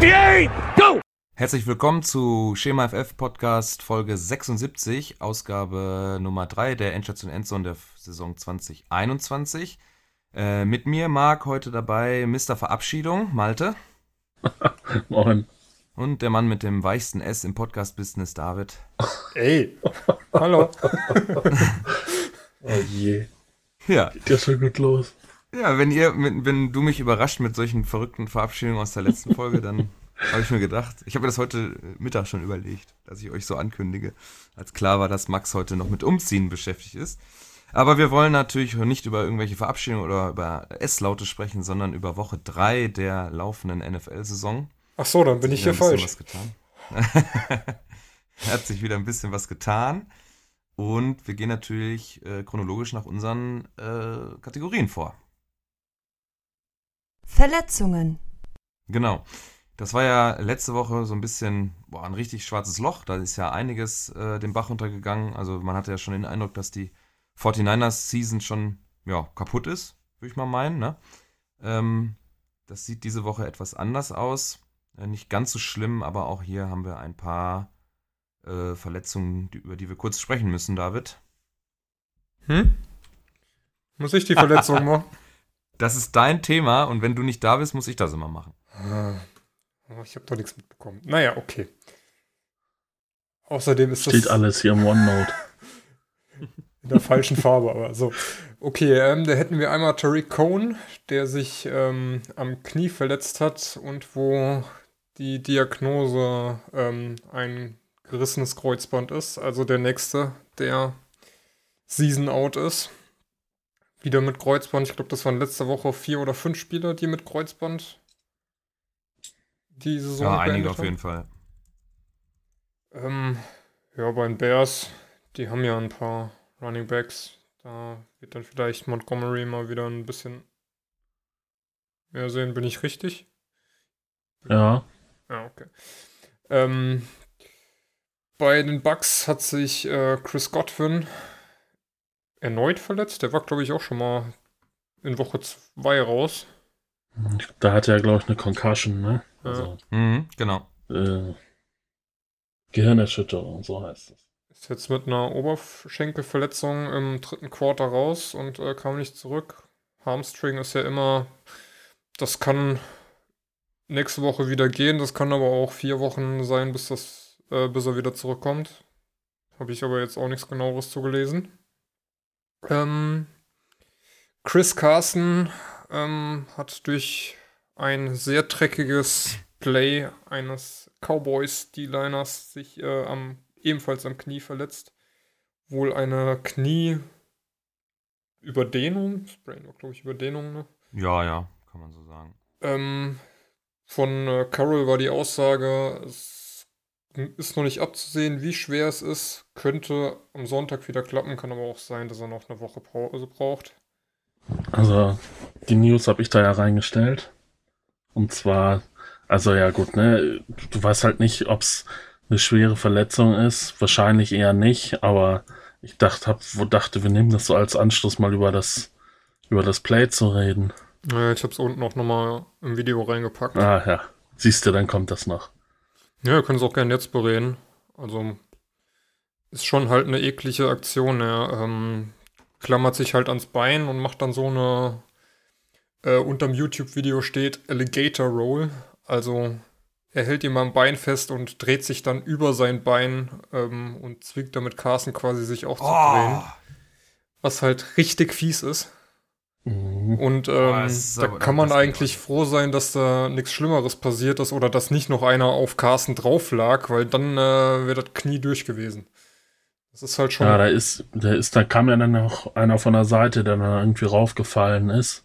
58, go! Herzlich willkommen zu Schema FF Podcast Folge 76, Ausgabe Nummer 3 der Endstation Endzone der Saison 2021. Äh, mit mir, Marc, heute dabei Mr. Verabschiedung, Malte. Moin. Und der Mann mit dem weichsten S im Podcast-Business, David. Ey, hallo. oh je. Ja. Geht ja schon gut los. Ja, wenn ihr, wenn du mich überrascht mit solchen verrückten Verabschiedungen aus der letzten Folge, dann habe ich mir gedacht. Ich habe mir das heute Mittag schon überlegt, dass ich euch so ankündige, als klar war, dass Max heute noch mit Umziehen beschäftigt ist. Aber wir wollen natürlich nicht über irgendwelche Verabschiedungen oder über S-Laute sprechen, sondern über Woche 3 der laufenden NFL-Saison. Ach so, dann bin ich hier falsch. Was getan. Hat sich wieder ein bisschen was getan. Und wir gehen natürlich äh, chronologisch nach unseren äh, Kategorien vor. Verletzungen. Genau. Das war ja letzte Woche so ein bisschen boah, ein richtig schwarzes Loch. Da ist ja einiges äh, den Bach runtergegangen. Also man hatte ja schon den Eindruck, dass die 49ers Season schon ja, kaputt ist, würde ich mal meinen. Ne? Ähm, das sieht diese Woche etwas anders aus. Äh, nicht ganz so schlimm, aber auch hier haben wir ein paar äh, Verletzungen, die, über die wir kurz sprechen müssen, David. Hm? Muss ich die Verletzung machen? Das ist dein Thema und wenn du nicht da bist, muss ich das immer machen. Ah, ich habe doch nichts mitbekommen. Naja, okay. Außerdem ist das. Steht alles hier im OneNote. in der falschen Farbe, aber so. Okay, ähm, da hätten wir einmal Tariq Cohn, der sich ähm, am Knie verletzt hat und wo die Diagnose ähm, ein gerissenes Kreuzband ist. Also der nächste, der Season out ist. Wieder mit Kreuzband. Ich glaube, das waren letzte Woche vier oder fünf Spieler, die mit Kreuzband die Saison Ja, einige auf jeden Fall. Ähm, ja, bei den Bears, die haben ja ein paar Running Backs. Da wird dann vielleicht Montgomery mal wieder ein bisschen mehr sehen. Bin ich richtig? Ja. Ja, okay. Ähm, bei den Bucks hat sich äh, Chris Godwin erneut verletzt. Der war, glaube ich, auch schon mal in Woche 2 raus. Da hatte er, glaube ich, eine Concussion, ne? Ja. Also, mhm, genau. Äh, Gehirnerschütterung, so heißt es. Ist jetzt mit einer Oberschenkelverletzung im dritten Quarter raus und äh, kam nicht zurück. Hamstring ist ja immer, das kann nächste Woche wieder gehen, das kann aber auch vier Wochen sein, bis, das, äh, bis er wieder zurückkommt. Habe ich aber jetzt auch nichts genaueres zugelesen. Ähm, Chris Carson ähm, hat durch ein sehr dreckiges Play eines Cowboys-D-Liners sich äh, am, ebenfalls am Knie verletzt. Wohl eine Knieüberdehnung. Sprain war, glaube ich, Überdehnung, ne? Ja, ja, kann man so sagen. Ähm, von äh, Carroll war die Aussage, es ist noch nicht abzusehen, wie schwer es ist. Könnte am Sonntag wieder klappen, kann aber auch sein, dass er noch eine Woche Pause braucht. Also, die News habe ich da ja reingestellt. Und zwar, also ja gut, ne, du weißt halt nicht, ob es eine schwere Verletzung ist. Wahrscheinlich eher nicht, aber ich dachte, hab, wo dachte, wir nehmen das so als Anschluss mal über das, über das Play zu reden. Ja, ich habe es unten auch nochmal im Video reingepackt. Ah ja, siehst du, dann kommt das noch. Ja, wir können es auch gerne jetzt bereden. Also ist schon halt eine eklige Aktion. Er ähm, klammert sich halt ans Bein und macht dann so eine äh, unterm YouTube-Video steht Alligator Roll. Also er hält ihm am Bein fest und dreht sich dann über sein Bein ähm, und zwingt damit Carson quasi sich auch zu oh. drehen. Was halt richtig fies ist. Mhm. Und ähm, oh, da kann man eigentlich froh sein, dass da nichts Schlimmeres passiert ist oder dass nicht noch einer auf Carson drauf lag, weil dann äh, wäre das Knie durch gewesen. Das ist halt schon. Ja, da ist, da ist, da kam ja dann noch einer von der Seite, der dann irgendwie raufgefallen ist.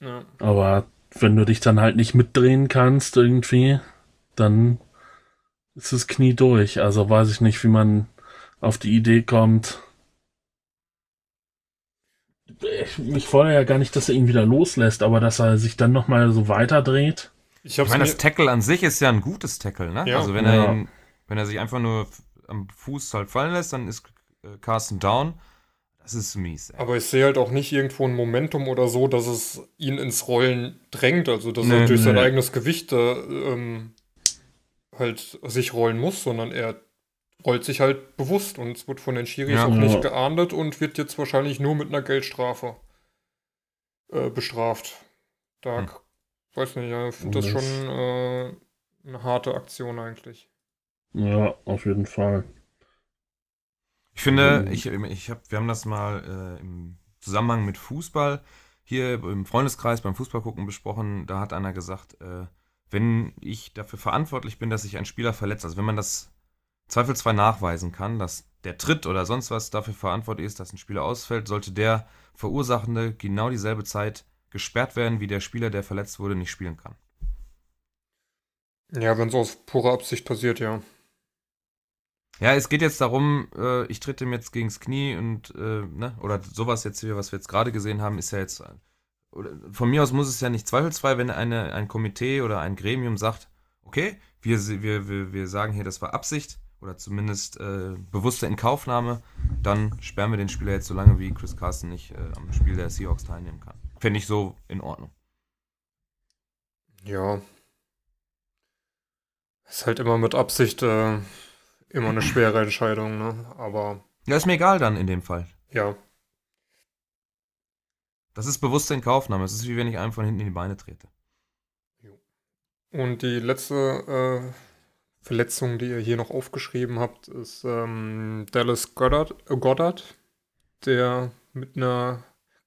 Ja. Aber wenn du dich dann halt nicht mitdrehen kannst irgendwie, dann ist das Knie durch. Also weiß ich nicht, wie man auf die Idee kommt. Ich, ich fordere ja gar nicht, dass er ihn wieder loslässt, aber dass er sich dann nochmal so weiterdreht. Ich, ich meine, das Tackle an sich ist ja ein gutes Tackle, ne? Ja. Also wenn ja. er ihn, wenn er sich einfach nur am Fuß halt fallen lässt, dann ist äh, Carsten down. Das ist mies. Ey. Aber ich sehe halt auch nicht irgendwo ein Momentum oder so, dass es ihn ins Rollen drängt, also dass Nee, er durch sein nee. eigenes Gewicht äh, ähm, halt sich rollen muss, sondern er rollt sich halt bewusst und es wird von den Schiris Ja. auch nicht Ja. geahndet und wird jetzt wahrscheinlich nur mit einer Geldstrafe äh, bestraft. Da, Hm. weiß nicht, ja, ich finde das Das- schon äh, eine harte Aktion eigentlich. Ja, auf jeden Fall. Ich finde, Mhm. ich, ich hab, wir haben das mal äh, im Zusammenhang mit Fußball hier im Freundeskreis beim Fußballgucken besprochen. Da hat einer gesagt, äh, wenn ich dafür verantwortlich bin, dass sich ein Spieler verletzt, also wenn man das zweifelsfrei nachweisen kann, dass der Tritt oder sonst was dafür verantwortlich ist, dass ein Spieler ausfällt, sollte der Verursachende genau dieselbe Zeit gesperrt werden, wie der Spieler, der verletzt wurde, nicht spielen kann. Ja, wenn es aus purer Absicht passiert, ja. Ja, es geht jetzt darum, äh, ich trete ihm jetzt gegens Knie und, äh, ne, oder sowas jetzt hier, was wir jetzt gerade gesehen haben, ist ja jetzt, oder von mir aus muss es ja nicht zweifelsfrei, wenn eine, ein Komitee oder ein Gremium sagt, okay, wir, wir, wir, wir sagen hier, das war Absicht oder zumindest äh, bewusste Inkaufnahme, dann sperren wir den Spieler jetzt so lange, wie Chris Carson nicht äh, am Spiel der Seahawks teilnehmen kann. Fände ich so in Ordnung. Ja. Ist halt immer mit Absicht äh, immer eine schwere Entscheidung, ne? Aber Ja, ist mir egal dann in dem Fall. ja. Das ist bewusste Inkaufnahme. Es ist wie wenn ich einem von hinten in die Beine trete. Und die letzte äh, Verletzung, die ihr hier noch aufgeschrieben habt, ist ähm, Dallas Goddard, äh, Goddard, der mit einer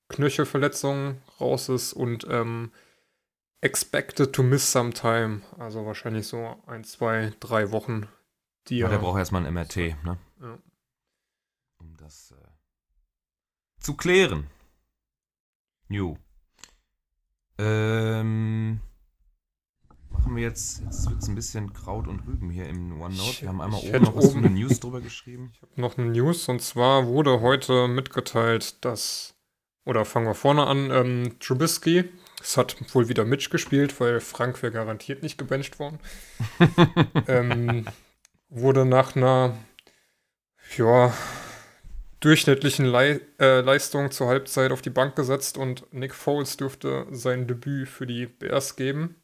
Knöchelverletzung raus ist und ähm, expected to miss some time. Also wahrscheinlich so ein, zwei, drei Wochen, die Ja, er. der braucht erstmal ein MRT, ne? Ja. Um das äh, zu klären. Jo. Ähm, machen wir jetzt, jetzt wird es ein bisschen Kraut und Rüben hier im OneNote. Wir haben einmal ich oben noch was oben- den News drüber geschrieben. Ich habe noch eine News und zwar wurde heute mitgeteilt, dass, oder fangen wir vorne an, ähm, Trubisky, es hat wohl wieder Mitch gespielt, weil Frank wäre garantiert nicht gebencht worden, ähm, wurde nach einer, ja, durchschnittlichen Lei äh, Leistung zur Halbzeit auf die Bank gesetzt und Nick Foles dürfte sein Debüt für die Bears geben.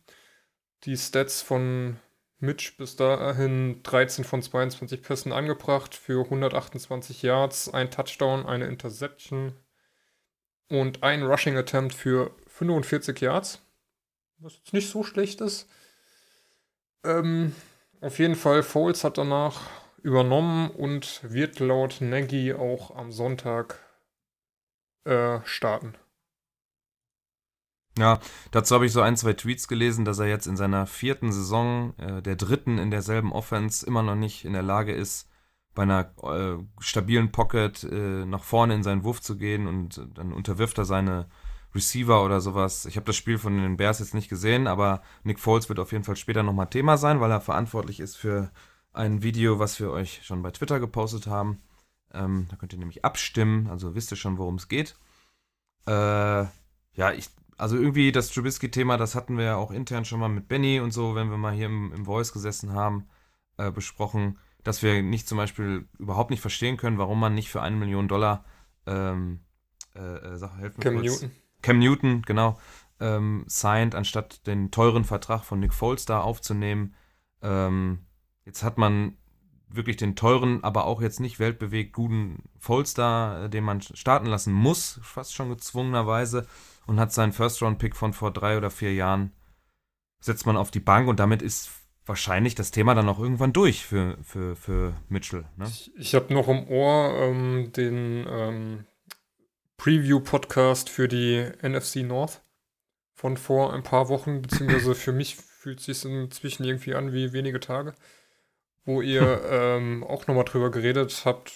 Die Stats von Mitch bis dahin 13 von 22 Pässen angebracht für 128 Yards, ein Touchdown, eine Interception und ein Rushing Attempt für 45 Yards. Was jetzt nicht so schlecht ist. Ähm, auf jeden Fall, Foles hat danach übernommen und wird laut Nagy auch am Sonntag äh, starten. Ja, dazu habe ich so ein, zwei Tweets gelesen, dass er jetzt in seiner vierten Saison, äh, der dritten in derselben Offense, immer noch nicht in der Lage ist, bei einer äh, stabilen Pocket äh, nach vorne in seinen Wurf zu gehen und dann unterwirft er seine Receiver oder sowas. Ich habe das Spiel von den Bears jetzt nicht gesehen, aber Nick Foles wird auf jeden Fall später nochmal Thema sein, weil er verantwortlich ist für ein Video, was wir euch schon bei Twitter gepostet haben. Ähm, da könnt ihr nämlich abstimmen, also wisst ihr schon, worum es geht. Äh, ja, ich, also irgendwie das Trubisky-Thema, das hatten wir ja auch intern schon mal mit Benny und so, wenn wir mal hier im, im Voice gesessen haben, äh, besprochen, dass wir nicht zum Beispiel überhaupt nicht verstehen können, warum man nicht für eine Million Dollar ähm, äh, äh, sag, helf mir Cam kurz. Newton. Cam Newton, genau, ähm, signed, anstatt den teuren Vertrag von Nick Foles da aufzunehmen. Ähm, jetzt hat man wirklich den teuren, aber auch jetzt nicht weltbewegt guten Foles da, äh, den man starten lassen muss, fast schon gezwungenerweise, und hat seinen First-Round-Pick von vor drei oder vier Jahren, setzt man auf die Bank und damit ist wahrscheinlich das Thema dann auch irgendwann durch für, für, für Mitchell. Ne? Ich, ich habe noch im Ohr ähm, den ähm, Preview-Podcast für die NFC North von vor ein paar Wochen, beziehungsweise für mich fühlt es sich inzwischen irgendwie an wie wenige Tage, wo ihr ähm, auch nochmal drüber geredet habt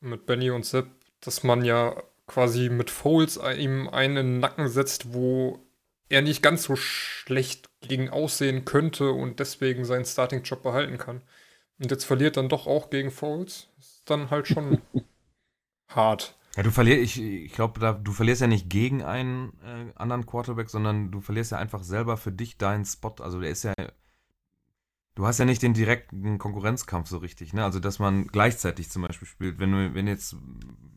mit Benny und Sepp, dass man ja quasi mit Foles ihm einen Nacken setzt, wo er nicht ganz so schlecht gegen aussehen könnte und deswegen seinen Starting-Job behalten kann. Und jetzt verliert dann doch auch gegen Foles. Ist dann halt schon hart. Ja, du verlierst, ich, ich glaube, du verlierst ja nicht gegen einen äh, anderen Quarterback, sondern du verlierst ja einfach selber für dich deinen Spot. Also der ist ja, du hast ja nicht den direkten Konkurrenzkampf so richtig, ne? Also dass man gleichzeitig zum Beispiel spielt. Wenn du, wenn jetzt,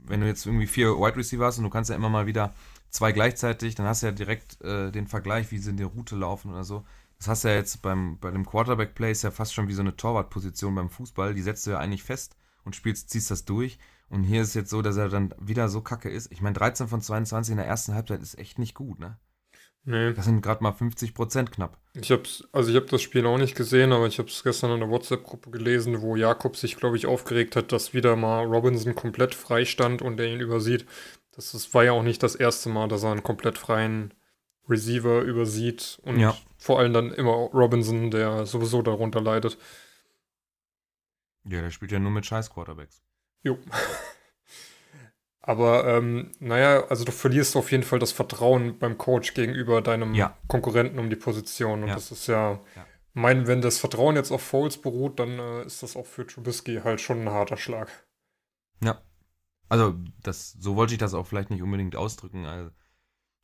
wenn du jetzt irgendwie vier Wide Receiver hast und du kannst ja immer mal wieder zwei gleichzeitig, dann hast du ja direkt äh, den Vergleich, wie sie in der Route laufen oder so. Das hast du ja jetzt beim, bei dem Quarterback-Play ist ja fast schon wie so eine Torwartposition beim Fußball. Die setzt du ja eigentlich fest und spielst, ziehst das durch. Und hier ist jetzt so, dass er dann wieder so kacke ist. Ich meine, 13 von 22 in der ersten Halbzeit ist echt nicht gut, ne? Nee. Das sind gerade mal 50 Prozent knapp. Ich hab's, also ich habe das Spiel auch nicht gesehen, aber ich habe es gestern in der WhatsApp-Gruppe gelesen, wo Jakob sich, glaube ich, aufgeregt hat, dass wieder mal Robinson komplett frei stand und er ihn übersieht. Das ist, war ja auch nicht das erste Mal, dass er einen komplett freien Receiver übersieht und Ja. vor allem dann immer Robinson, der sowieso darunter leidet. Ja, der spielt ja nur mit scheiß Quarterbacks. Jo. Aber ähm, naja, also du verlierst auf jeden Fall das Vertrauen beim Coach gegenüber deinem Ja. Konkurrenten um die Position. Und Ja. das ist ja, Ja. mein, wenn das Vertrauen jetzt auf Foles beruht, dann äh, ist das auch für Trubisky halt schon ein harter Schlag. Ja. Also, das, so wollte ich das auch vielleicht nicht unbedingt ausdrücken. Also,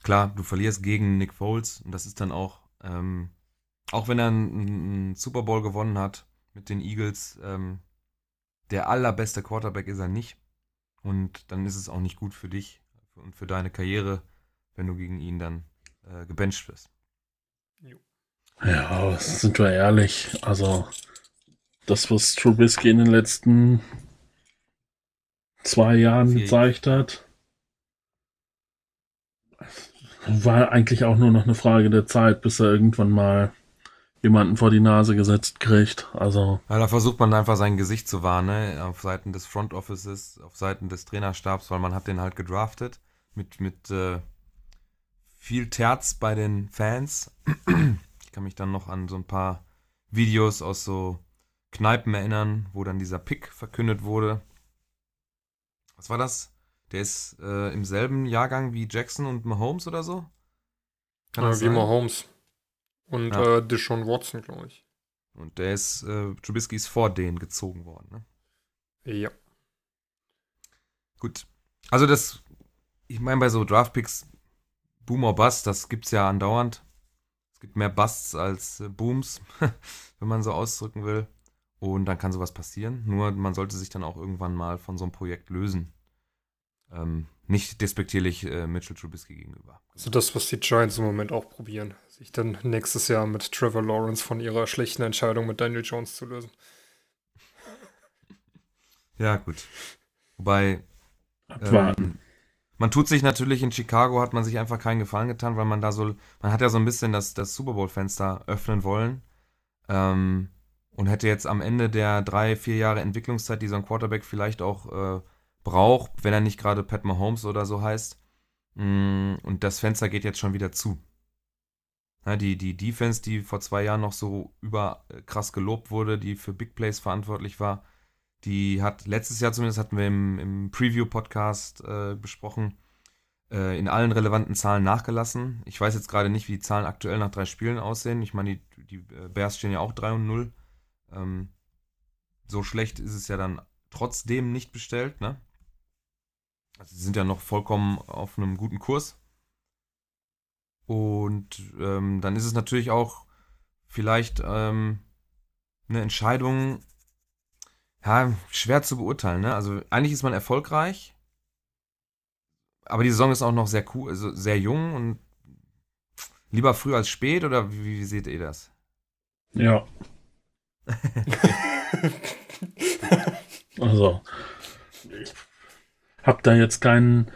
klar, du verlierst gegen Nick Foles und das ist dann auch, ähm, auch wenn er einen, einen Super Bowl gewonnen hat mit den Eagles, ähm, der allerbeste Quarterback ist er nicht. Und dann ist es auch nicht gut für dich und für deine Karriere, wenn du gegen ihn dann äh, gebencht wirst. Ja, sind wir ehrlich, also das, was Trubisky in den letzten zwei Jahren gezeigt hat, war eigentlich auch nur noch eine Frage der Zeit, bis er irgendwann mal jemanden vor die Nase gesetzt kriegt. Also, Ja, da versucht man einfach sein Gesicht zu wahren, ne? auf Seiten des Front Offices, auf Seiten des Trainerstabs, weil man hat den halt gedraftet mit, mit äh, viel Terz bei den Fans. Ich kann mich dann noch an so ein paar Videos aus so Kneipen erinnern, wo dann dieser Pick verkündet wurde. Was war das? Der ist äh, im selben Jahrgang wie Jackson und Mahomes oder so? Kann das wie sein? Mahomes. Und Ja. äh, Deshaun Watson, glaube ich. Und der ist, äh, Trubisky ist vor denen gezogen worden, ne? Ja. Gut. Also das, ich meine bei so Draftpicks, Boom or Bust, das gibt's ja andauernd. Es gibt mehr Busts als äh, Booms, wenn man so ausdrücken will. Und dann kann sowas passieren. Nur man sollte sich dann auch irgendwann mal von so einem Projekt lösen. Ähm, nicht despektierlich äh, Mitchell Trubisky gegenüber. Also das, was die Giants im Moment auch probieren. Sich dann nächstes Jahr mit Trevor Lawrence von ihrer schlechten Entscheidung mit Daniel Jones zu lösen. Ja, gut. Wobei, abwarten. Ähm, man tut sich natürlich in Chicago, hat man sich einfach keinen Gefallen getan, weil man da so, man hat ja so ein bisschen das, das Super Bowl-Fenster öffnen wollen. Ähm, und hätte jetzt am Ende der drei, vier Jahre Entwicklungszeit, die so ein Quarterback vielleicht auch äh, braucht, wenn er nicht gerade Pat Mahomes oder so heißt. Mm, und das Fenster geht jetzt schon wieder zu. Die, die Defense, die vor zwei Jahren noch so über äh, krass gelobt wurde, die für Big Plays verantwortlich war, die hat letztes Jahr zumindest, hatten wir im, im Preview-Podcast äh, besprochen, äh, in allen relevanten Zahlen nachgelassen. Ich weiß jetzt gerade nicht, wie die Zahlen aktuell nach drei Spielen aussehen. Ich meine, die, die äh, Bears stehen ja auch 3 und 0. Ähm, so schlecht ist es ja dann trotzdem nicht bestellt, ne? Also sie sind ja noch vollkommen auf einem guten Kurs. Und ähm, dann ist es natürlich auch vielleicht ähm, eine Entscheidung, ja, schwer zu beurteilen, ne? Also eigentlich ist man erfolgreich, aber die Saison ist auch noch sehr cool, also sehr jung und lieber früh als spät oder wie, wie seht ihr das? Ja. Also, habe da jetzt kein,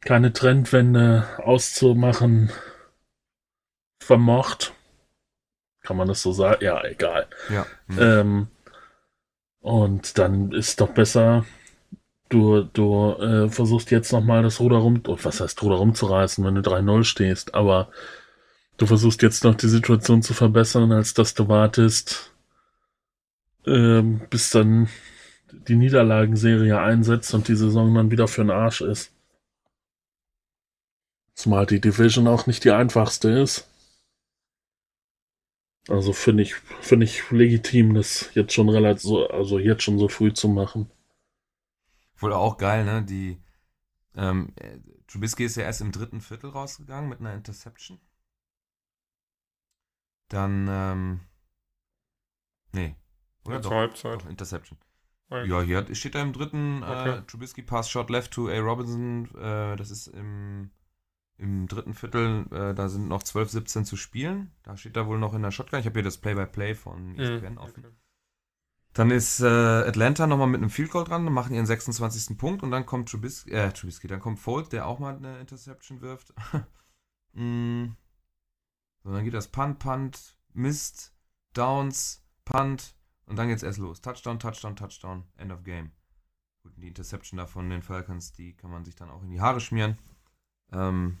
keine Trendwende auszumachen vermocht. Kann man das so sagen? Ja, egal. Ja. hm. Ähm, und dann ist doch besser, du, du äh, versuchst jetzt nochmal das Ruder rum, oh, was heißt Ruder rumzureißen, wenn du 3-0 stehst, aber du versuchst jetzt noch die Situation zu verbessern, als dass du wartest, ähm, bis dann die Niederlagenserie einsetzt und die Saison dann wieder für den Arsch ist. Zumal die Division auch nicht die einfachste ist. Also finde ich, finde ich legitim, das jetzt schon relativ so, also jetzt schon so früh zu machen. Wohl auch geil, ne? Die ähm, äh, Trubisky ist ja erst im dritten Viertel rausgegangen mit einer Interception. Dann, ähm, Nee. Oder doch? Halbzeit. Doch, Interception. Ja, hier steht da im dritten Okay. äh, Trubisky Pass Shot Left to A. Robinson. Äh, das ist im, im dritten Viertel. Äh, da sind noch 12, 17 zu spielen. Da steht da wohl noch in der Shotgun. Ich habe hier das Play-by-Play von E ESPN Mhm, offen. okay. Dann ist äh, Atlanta nochmal mit einem Field Goal dran, machen ihren 26. Punkt und dann kommt Trubisky, äh, Trubisky, dann kommt Folk, der auch mal eine Interception wirft. mm. So, dann geht das Punt, Punt, Mist, Downs, Punt und dann geht's erst los. Touchdown, Touchdown, Touchdown, End of Game. Gut, die Interception da von den Falcons, die kann man sich dann auch in die Haare schmieren. Ähm,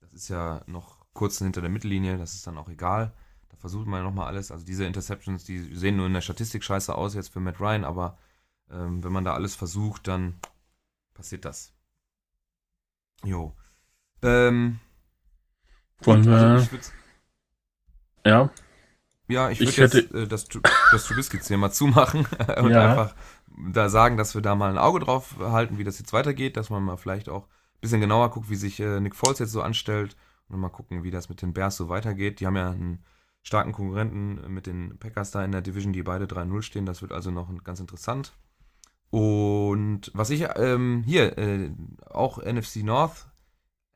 das ist ja noch kurz hinter der Mittellinie, das ist dann auch egal. Da versucht man ja nochmal alles. Also diese Interceptions, die sehen nur in der Statistik scheiße aus jetzt für Matt Ryan, aber ähm, wenn man da alles versucht, dann passiert das. Jo. Ähm, Wollen gut, wir, also ja, ja, ich würde jetzt äh, das, das Trubisky-Thema zumachen und Ja. einfach da sagen, dass wir da mal ein Auge drauf halten, wie das jetzt weitergeht, dass man mal vielleicht auch ein bisschen genauer guckt, wie sich äh, Nick Foles jetzt so anstellt und mal gucken, wie das mit den Bears so weitergeht. Die haben ja einen starken Konkurrenten äh, mit den Packers da in der Division, die beide 3-0 stehen. Das wird also noch ganz interessant. Und was ich ähm, hier, äh, auch NFC North,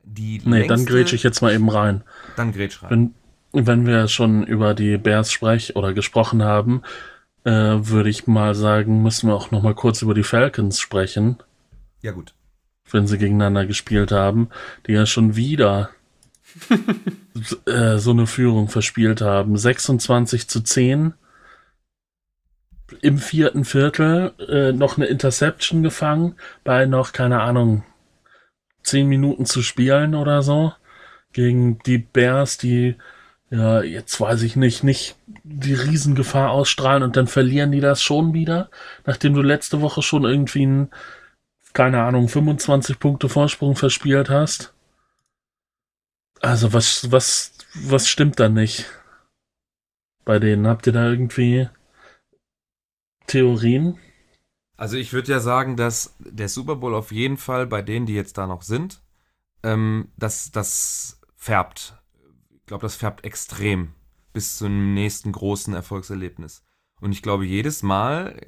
die nee, dann längste- grätsche ich jetzt mal eben rein. Dann grätsch rein. Wenn, wenn wir schon über die Bears sprech oder gesprochen haben, äh, würde ich mal sagen, müssen wir auch noch mal kurz über die Falcons sprechen, Ja gut. wenn sie gegeneinander gespielt haben, die ja schon wieder äh, so eine Führung verspielt haben. 26 zu 10. Im vierten Viertel äh, noch eine Interception gefangen, bei noch, keine Ahnung, 10 Minuten zu spielen oder so. Gegen die Bears, die, ja, jetzt weiß ich nicht, nicht die Riesengefahr ausstrahlen und dann verlieren die das schon wieder, nachdem du letzte Woche schon irgendwie einen, keine Ahnung, 25 Punkte Vorsprung verspielt hast. Also was, was, was stimmt da nicht? Bei denen habt ihr da irgendwie Theorien? Also ich würde ja sagen, dass der Super Bowl auf jeden Fall bei denen, die jetzt da noch sind, ähm, das, das färbt. Ich glaube, das färbt extrem bis zum nächsten großen Erfolgserlebnis. Und ich glaube, jedes Mal,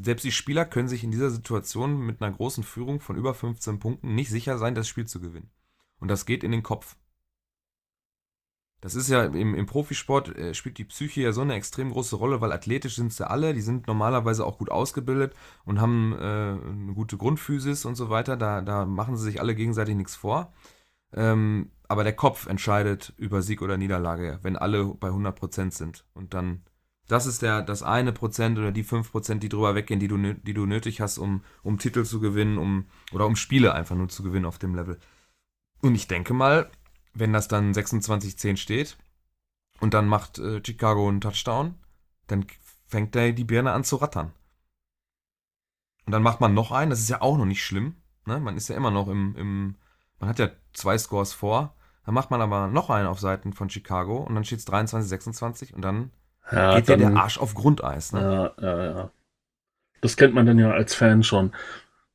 selbst die Spieler können sich in dieser Situation mit einer großen Führung von über 15 Punkten nicht sicher sein, das Spiel zu gewinnen. Und das geht in den Kopf. Das ist ja im, im Profisport äh, spielt die Psyche ja so eine extrem große Rolle, weil athletisch sind sie alle, die sind normalerweise auch gut ausgebildet und haben äh, eine gute Grundphysis und so weiter. Da, da machen sie sich alle gegenseitig nichts vor. Ähm, aber der Kopf entscheidet über Sieg oder Niederlage, wenn alle bei 100% sind. Und dann, das ist der, das eine Prozent oder die 5%, die drüber weggehen, die du, die du nötig hast, um, um Titel zu gewinnen, um, oder um Spiele einfach nur zu gewinnen auf dem Level. Und ich denke mal, wenn das dann 26-10 steht und dann macht äh, Chicago einen Touchdown, dann fängt der die Birne an zu rattern. Und dann macht man noch einen, das ist ja auch noch nicht schlimm. Ne? Man ist ja immer noch im, im, man hat ja zwei Scores vor. Dann macht man aber noch einen auf Seiten von Chicago und dann steht es 23-26 und dann Ja, geht ja der Arsch auf Grundeis. Ne? Ja, ja, ja. Das kennt man dann ja als Fan schon.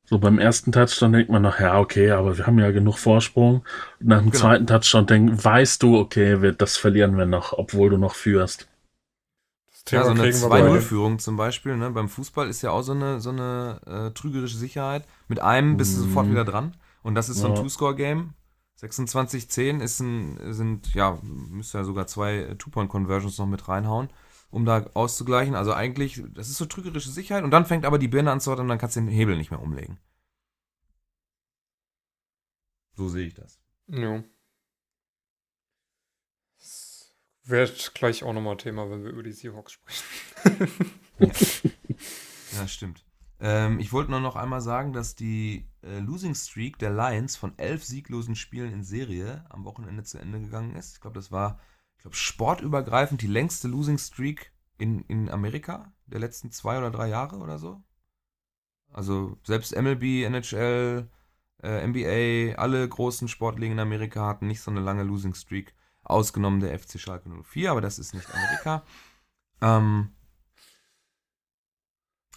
So beim ersten Touchdown denkt man noch, ja, okay, aber wir haben ja genug Vorsprung. Und nach dem Genau. zweiten Touchdown denk, weißt du, okay, wir, das verlieren wir noch, obwohl du noch führst. Das Thema Ja, so eine kriegen wir bei 2-0-Führung zum Beispiel, ne? Beim Fußball ist ja auch so eine, so eine äh, trügerische Sicherheit. Mit einem bist du Mhm. sofort wieder dran. Und das ist so ein Ja. Two-Score-Game. 26-10 ist ein, sind, ja, müsste ja sogar zwei Two-Point-Conversions noch mit reinhauen, um da auszugleichen. Also eigentlich, das ist so trügerische Sicherheit. Und dann fängt aber die Birne an zu und dann kannst du den Hebel nicht mehr umlegen. So sehe ich das. Ja. Das wird gleich auch nochmal Thema, wenn wir über die Seahawks sprechen. Ja, stimmt. Ähm, ich wollte nur noch einmal sagen, dass die äh, Losing Streak der Lions von elf sieglosen Spielen in Serie am Wochenende zu Ende gegangen ist. Ich glaube, das war, ich glaube, sportübergreifend die längste Losing Streak in, in Amerika der letzten zwei oder drei Jahre oder so. Also selbst MLB, NHL, äh, NBA, alle großen Sportligen in Amerika hatten nicht so eine lange Losing Streak, ausgenommen der FC Schalke 04, aber das ist nicht Amerika. Ähm,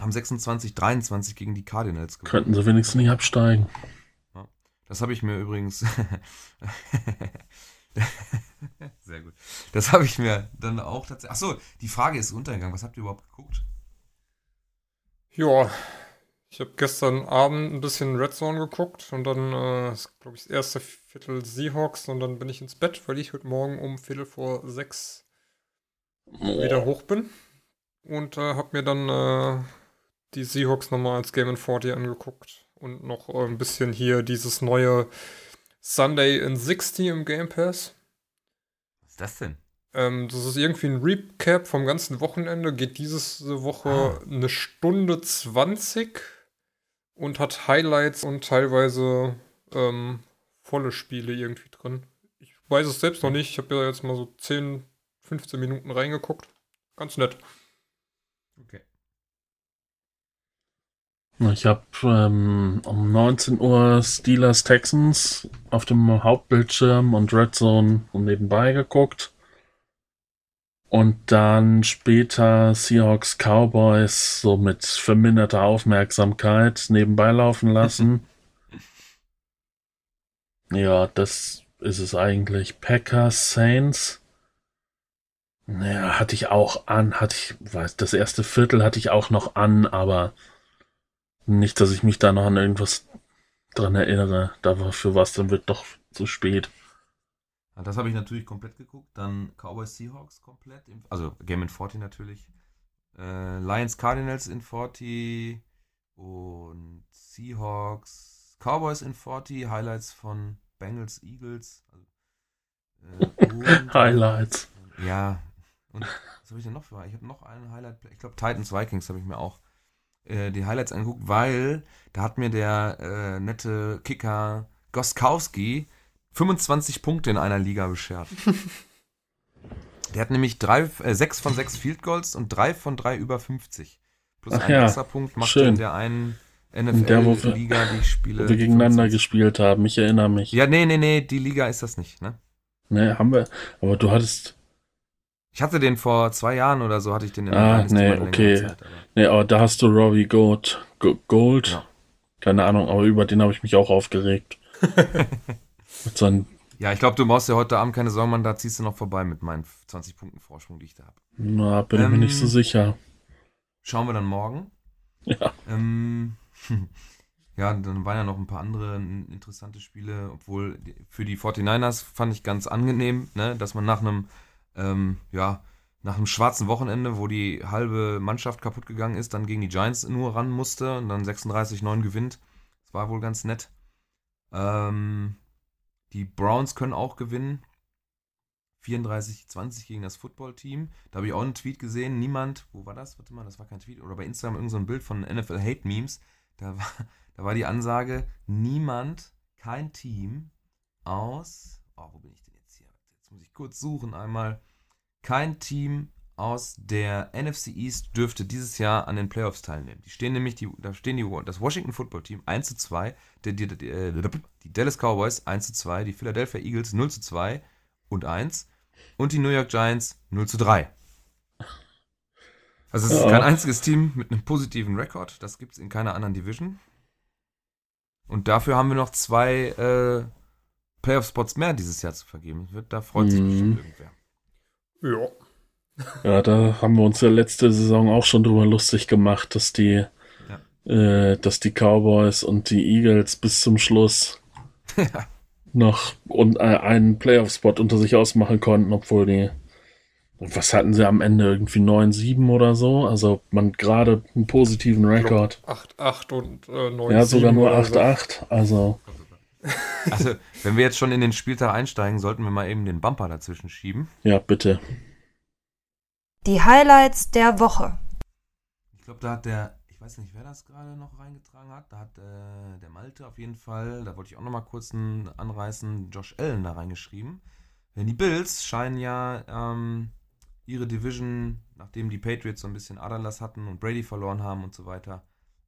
haben 26, 23 gegen die Cardinals gewonnen. Könnten sie wenigstens nicht absteigen. Das habe ich mir übrigens. Sehr gut. Das habe ich mir dann auch tatsächlich. Achso, die Frage ist untergegangen. Was habt ihr überhaupt geguckt? Ja, ich habe gestern Abend ein bisschen Red Zone geguckt und dann, äh, glaube ich, das erste Viertel Seahawks und dann bin ich ins Bett, weil ich heute Morgen um Viertel vor sechs Oh. wieder hoch bin und äh, habe mir dann äh, die Seahawks nochmal als Game in 40 angeguckt und noch äh, ein bisschen hier dieses neue Sunday in 60 im Game Pass. Was ist das denn? Ähm, das ist irgendwie ein Recap vom ganzen Wochenende, geht diese Woche Ah. eine Stunde 20 und hat Highlights und teilweise ähm, volle Spiele irgendwie drin. Ich weiß es selbst noch nicht, ich habe ja jetzt mal so 10, 15 Minuten reingeguckt. Ganz nett. Okay. Ich habe ähm, um 19 Uhr Steelers Texans auf dem Hauptbildschirm und Red Zone nebenbei geguckt. Und dann später Seahawks Cowboys so mit verminderter Aufmerksamkeit nebenbei laufen lassen. ja, das ist es eigentlich. Packers Saints. Naja, hatte ich auch an, hatte ich, weiß, das erste Viertel hatte ich auch noch an, aber nicht, dass ich mich da noch an irgendwas dran erinnere. Dafür war es dann wird doch zu spät. Ja, Das habe ich natürlich komplett geguckt. Dann Cowboys Seahawks komplett. Im, also Game in 40 natürlich. Äh, Lions Cardinals in 40 und Seahawks Cowboys in 40. Highlights von Bengals Eagles. Also, äh, und- Highlights. Ja. Und was habe ich denn noch für? Ich habe noch einen Highlight. Ich glaube Titans Vikings habe ich mir auch äh, die Highlights angeguckt, weil da hat mir der äh, nette Kicker Goskowski 25 Punkte in einer Liga beschert. Der hat nämlich drei, äh, sechs von sechs Field Goals und drei von drei über 50. Plus Ach ein ja, extra Punkt macht schön. in der einen NFL-Liga, die ich spiele. Wo wir gegeneinander 25. gespielt haben. Ich erinnere mich. Ja, nee, nee, nee, die Liga ist das nicht, ne? Ne, haben wir. Aber du hattest. Ich hatte den vor zwei Jahren oder so, hatte ich den in Ah, Dynasty nee, okay. Zeit, aber- Ne, aber da hast du Robbie Gold. Go- Gold. Ja. Keine Ahnung, aber über den habe ich mich auch aufgeregt. Mit seinen. Ja, ich glaube, du brauchst ja heute Abend keine Sorgen, Mann, da ziehst du noch vorbei mit meinen 20 Punkten Vorsprung, die ich da habe. Na, bin ich mir Ähm, nicht so sicher. Schauen wir dann morgen. Ja. Ähm, ja, dann waren ja noch ein paar andere interessante Spiele, obwohl für die 49ers fand ich ganz angenehm, ne, dass man nach einem, ähm, ja, nach einem schwarzen Wochenende, wo die halbe Mannschaft kaputt gegangen ist, dann gegen die Giants nur ran musste und dann 36-9 gewinnt. Das war wohl ganz nett. Ähm, die Browns können auch gewinnen. 34-20 gegen das Footballteam. Da habe ich auch einen Tweet gesehen. Niemand, wo war das? Warte mal, das war kein Tweet. Oder bei Instagram irgend so ein Bild von NFL Hate Memes. Da war, da war die Ansage: Niemand, kein Team aus. Oh, wo bin ich denn jetzt hier? Jetzt muss ich kurz suchen einmal. Kein Team aus der NFC East dürfte dieses Jahr an den Playoffs teilnehmen. Die stehen nämlich, die, da stehen die, das Washington Football Team 1 zu 2, die, die, die, Dallas Cowboys 1 zu 2, die Philadelphia Eagles 0 zu 2 und 1 und die New York Giants 0 zu 3. Also es ist kein einziges Team mit einem positiven Rekord. Das gibt es in keiner anderen Division. Und dafür haben wir noch zwei äh, Playoff-Spots mehr dieses Jahr zu vergeben. Wird, da freut sich Mhm. bestimmt irgendwer. Ja. Ja, da haben wir uns ja letzte Saison auch schon drüber lustig gemacht, dass die, äh, dass die Cowboys und die Eagles bis zum Schluss Ja. noch und, äh, einen Playoff-Spot unter sich ausmachen konnten, obwohl die, was hatten sie am Ende, irgendwie 9-7 oder so? Also man gerade einen positiven Rekord. 8-8 und äh, 9 Ja, sogar nur 8-8. Also, Also, wenn wir jetzt schon in den Spieltag einsteigen, sollten wir mal eben den Bumper dazwischen schieben. ja, bitte. Die Highlights der Woche. Ich glaube, da hat der, ich weiß nicht, wer das gerade noch reingetragen hat, da hat äh, der Malte auf jeden Fall, da wollte ich auch noch mal kurz einen anreißen, Josh Allen da reingeschrieben. Denn die Bills scheinen ja ähm, ihre Division, nachdem die Patriots so ein bisschen Aderlass hatten und Brady verloren haben und so weiter,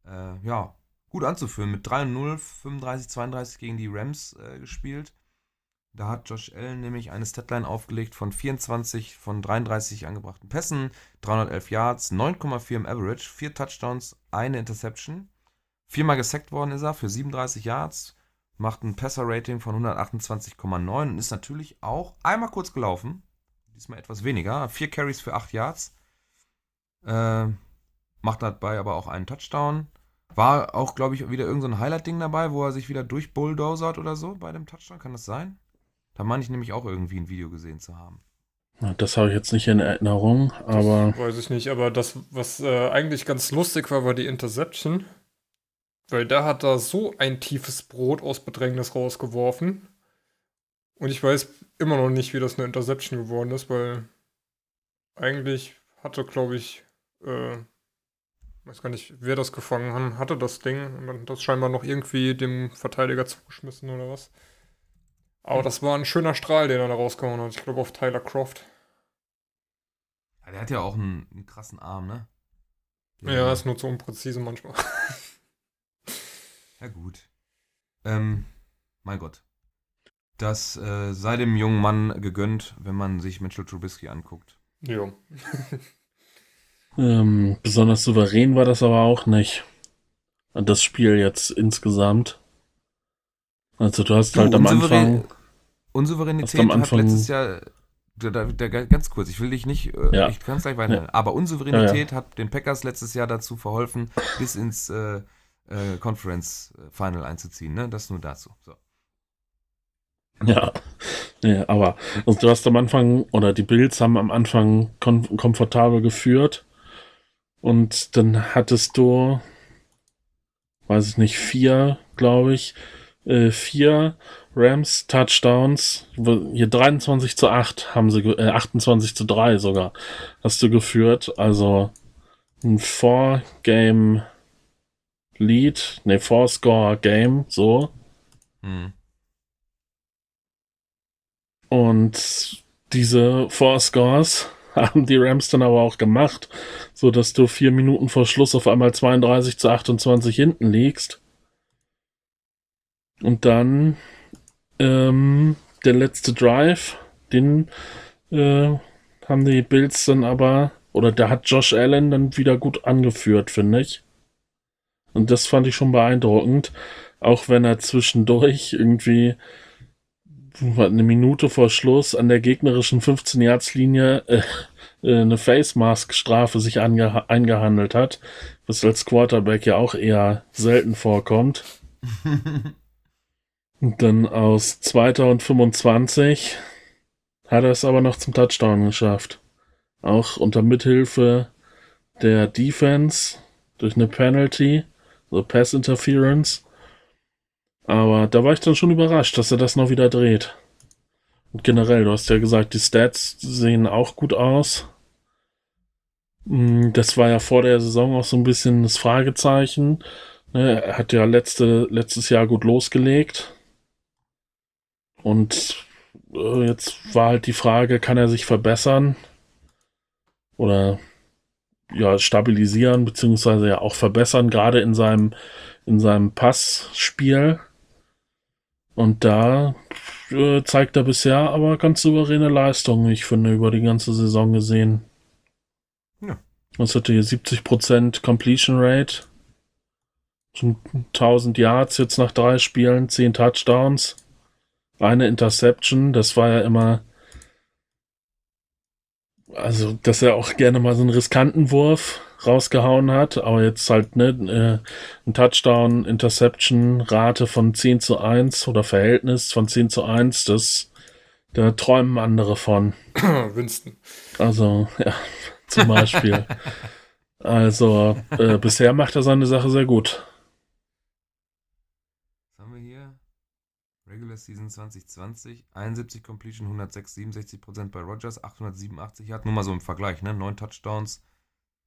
äh, ja, gut anzuführen. Mit 3-0, 35-32 gegen die Rams äh, gespielt. Da hat Josh Allen nämlich eine Statline aufgelegt von 24 von 33 angebrachten Pässen, 311 Yards, 9,4 im Average, 4 Touchdowns, eine Interception. Viermal gesackt worden ist er für 37 Yards macht ein Passer-Rating von 128,9 und ist natürlich auch einmal kurz gelaufen. Diesmal etwas weniger. Vier Carries für 8 Yards. Äh, macht dabei aber auch einen Touchdown. War auch, glaube ich, wieder irgendein so Highlight-Ding dabei, wo er sich wieder durchbulldozert oder so bei dem Touchdown. Kann das sein? Da meine ich nämlich auch irgendwie ein Video gesehen zu haben. Das habe ich jetzt nicht in Erinnerung, aber. Das weiß ich nicht, aber das, was äh, eigentlich ganz lustig war, war die Interception. Weil da hat er so ein tiefes Brot aus Bedrängnis rausgeworfen. Und ich weiß immer noch nicht, wie das eine Interception geworden ist, weil eigentlich hatte, glaube ich, äh, weiß gar nicht, wer das gefangen hat, hatte das Ding und dann hat das scheinbar noch irgendwie dem Verteidiger zugeschmissen oder was. Aber das war ein schöner Strahl, den er da rausgehauen hat. Ich glaube auf Tyler Croft. Ja, der hat ja auch einen, einen krassen Arm, ne? Ja, ist nur zu unpräzise manchmal. Ja, gut. Ähm, mein Gott. Das äh, sei dem jungen Mann gegönnt, wenn man sich Mitchell Trubisky anguckt. ja. Ähm, besonders souverän war das aber auch nicht. Das Spiel jetzt insgesamt. Also du hast halt am Anfang. Unsouveränität am Anfang- hat letztes Jahr. Da, da, da, ganz kurz, ich will dich nicht, äh, Ja. ich kann es gleich weiter. Aber Unsouveränität hat den Packers letztes Jahr dazu verholfen, bis ins äh, äh, Conference Final einzuziehen. Ne? Das nur dazu. So. Ja, ja aber also du hast am Anfang, oder die Bills haben am Anfang kom komfortabel geführt und dann hattest du, weiß ich nicht, vier, glaube ich, äh, vier Rams Touchdowns, hier 23 zu 8 haben sie, äh, 28 zu 3 sogar, hast du geführt, also ein Four-Game Lead, ne, Four-Score-Game, so. Hm. Und diese Four Scores haben die Rams dann aber auch gemacht, so dass du vier Minuten vor Schluss auf einmal 32 zu 28 hinten liegst. Und dann ähm, der letzte Drive, den äh, haben die Bills dann aber, oder da hat Josh Allen dann wieder gut angeführt, finde ich. Und das fand ich schon beeindruckend, auch wenn er zwischendurch irgendwie eine Minute vor Schluss an der gegnerischen 15-Yards-Linie äh, äh, eine Face-Mask-Strafe sich ange eingehandelt hat, was als Quarterback ja auch eher selten vorkommt. Und dann aus 2. und 25 hat er es aber noch zum Touchdown geschafft. Auch unter Mithilfe der Defense durch eine Penalty, also Pass Interference. Aber da war ich dann schon überrascht, dass er das noch wieder dreht. Und generell, du hast ja gesagt, die Stats sehen auch gut aus. Mm, Das war ja vor der Saison auch so ein bisschen das Fragezeichen. Ne, Er hat ja letzte, letztes Jahr gut losgelegt. Und äh, jetzt war halt die Frage, kann er sich verbessern? Oder ja, stabilisieren, beziehungsweise ja auch verbessern, gerade in seinem, in seinem Passspiel. Und da äh, zeigt er bisher aber ganz souveräne Leistung, ich finde, über die ganze Saison gesehen. Ja. Das hatte hier 70% Completion Rate. Schon 1000 Yards jetzt nach drei Spielen, 10 Touchdowns, eine Interception. Das war ja immer, also, dass er auch gerne mal so einen riskanten Wurf rausgehauen hat, aber jetzt halt ne, äh, ein Touchdown, Interception, Rate von 10 zu 1 oder Verhältnis von 10 zu 1, das da träumen andere von. Winston. Also, ja, zum Beispiel. also, äh, bisher macht er seine Sache sehr gut. Was haben wir hier? Regular Season 2020, 71 Completion, 106, 67% bei Rogers, 887 hat nur mal so im Vergleich, ne? 9 Touchdowns,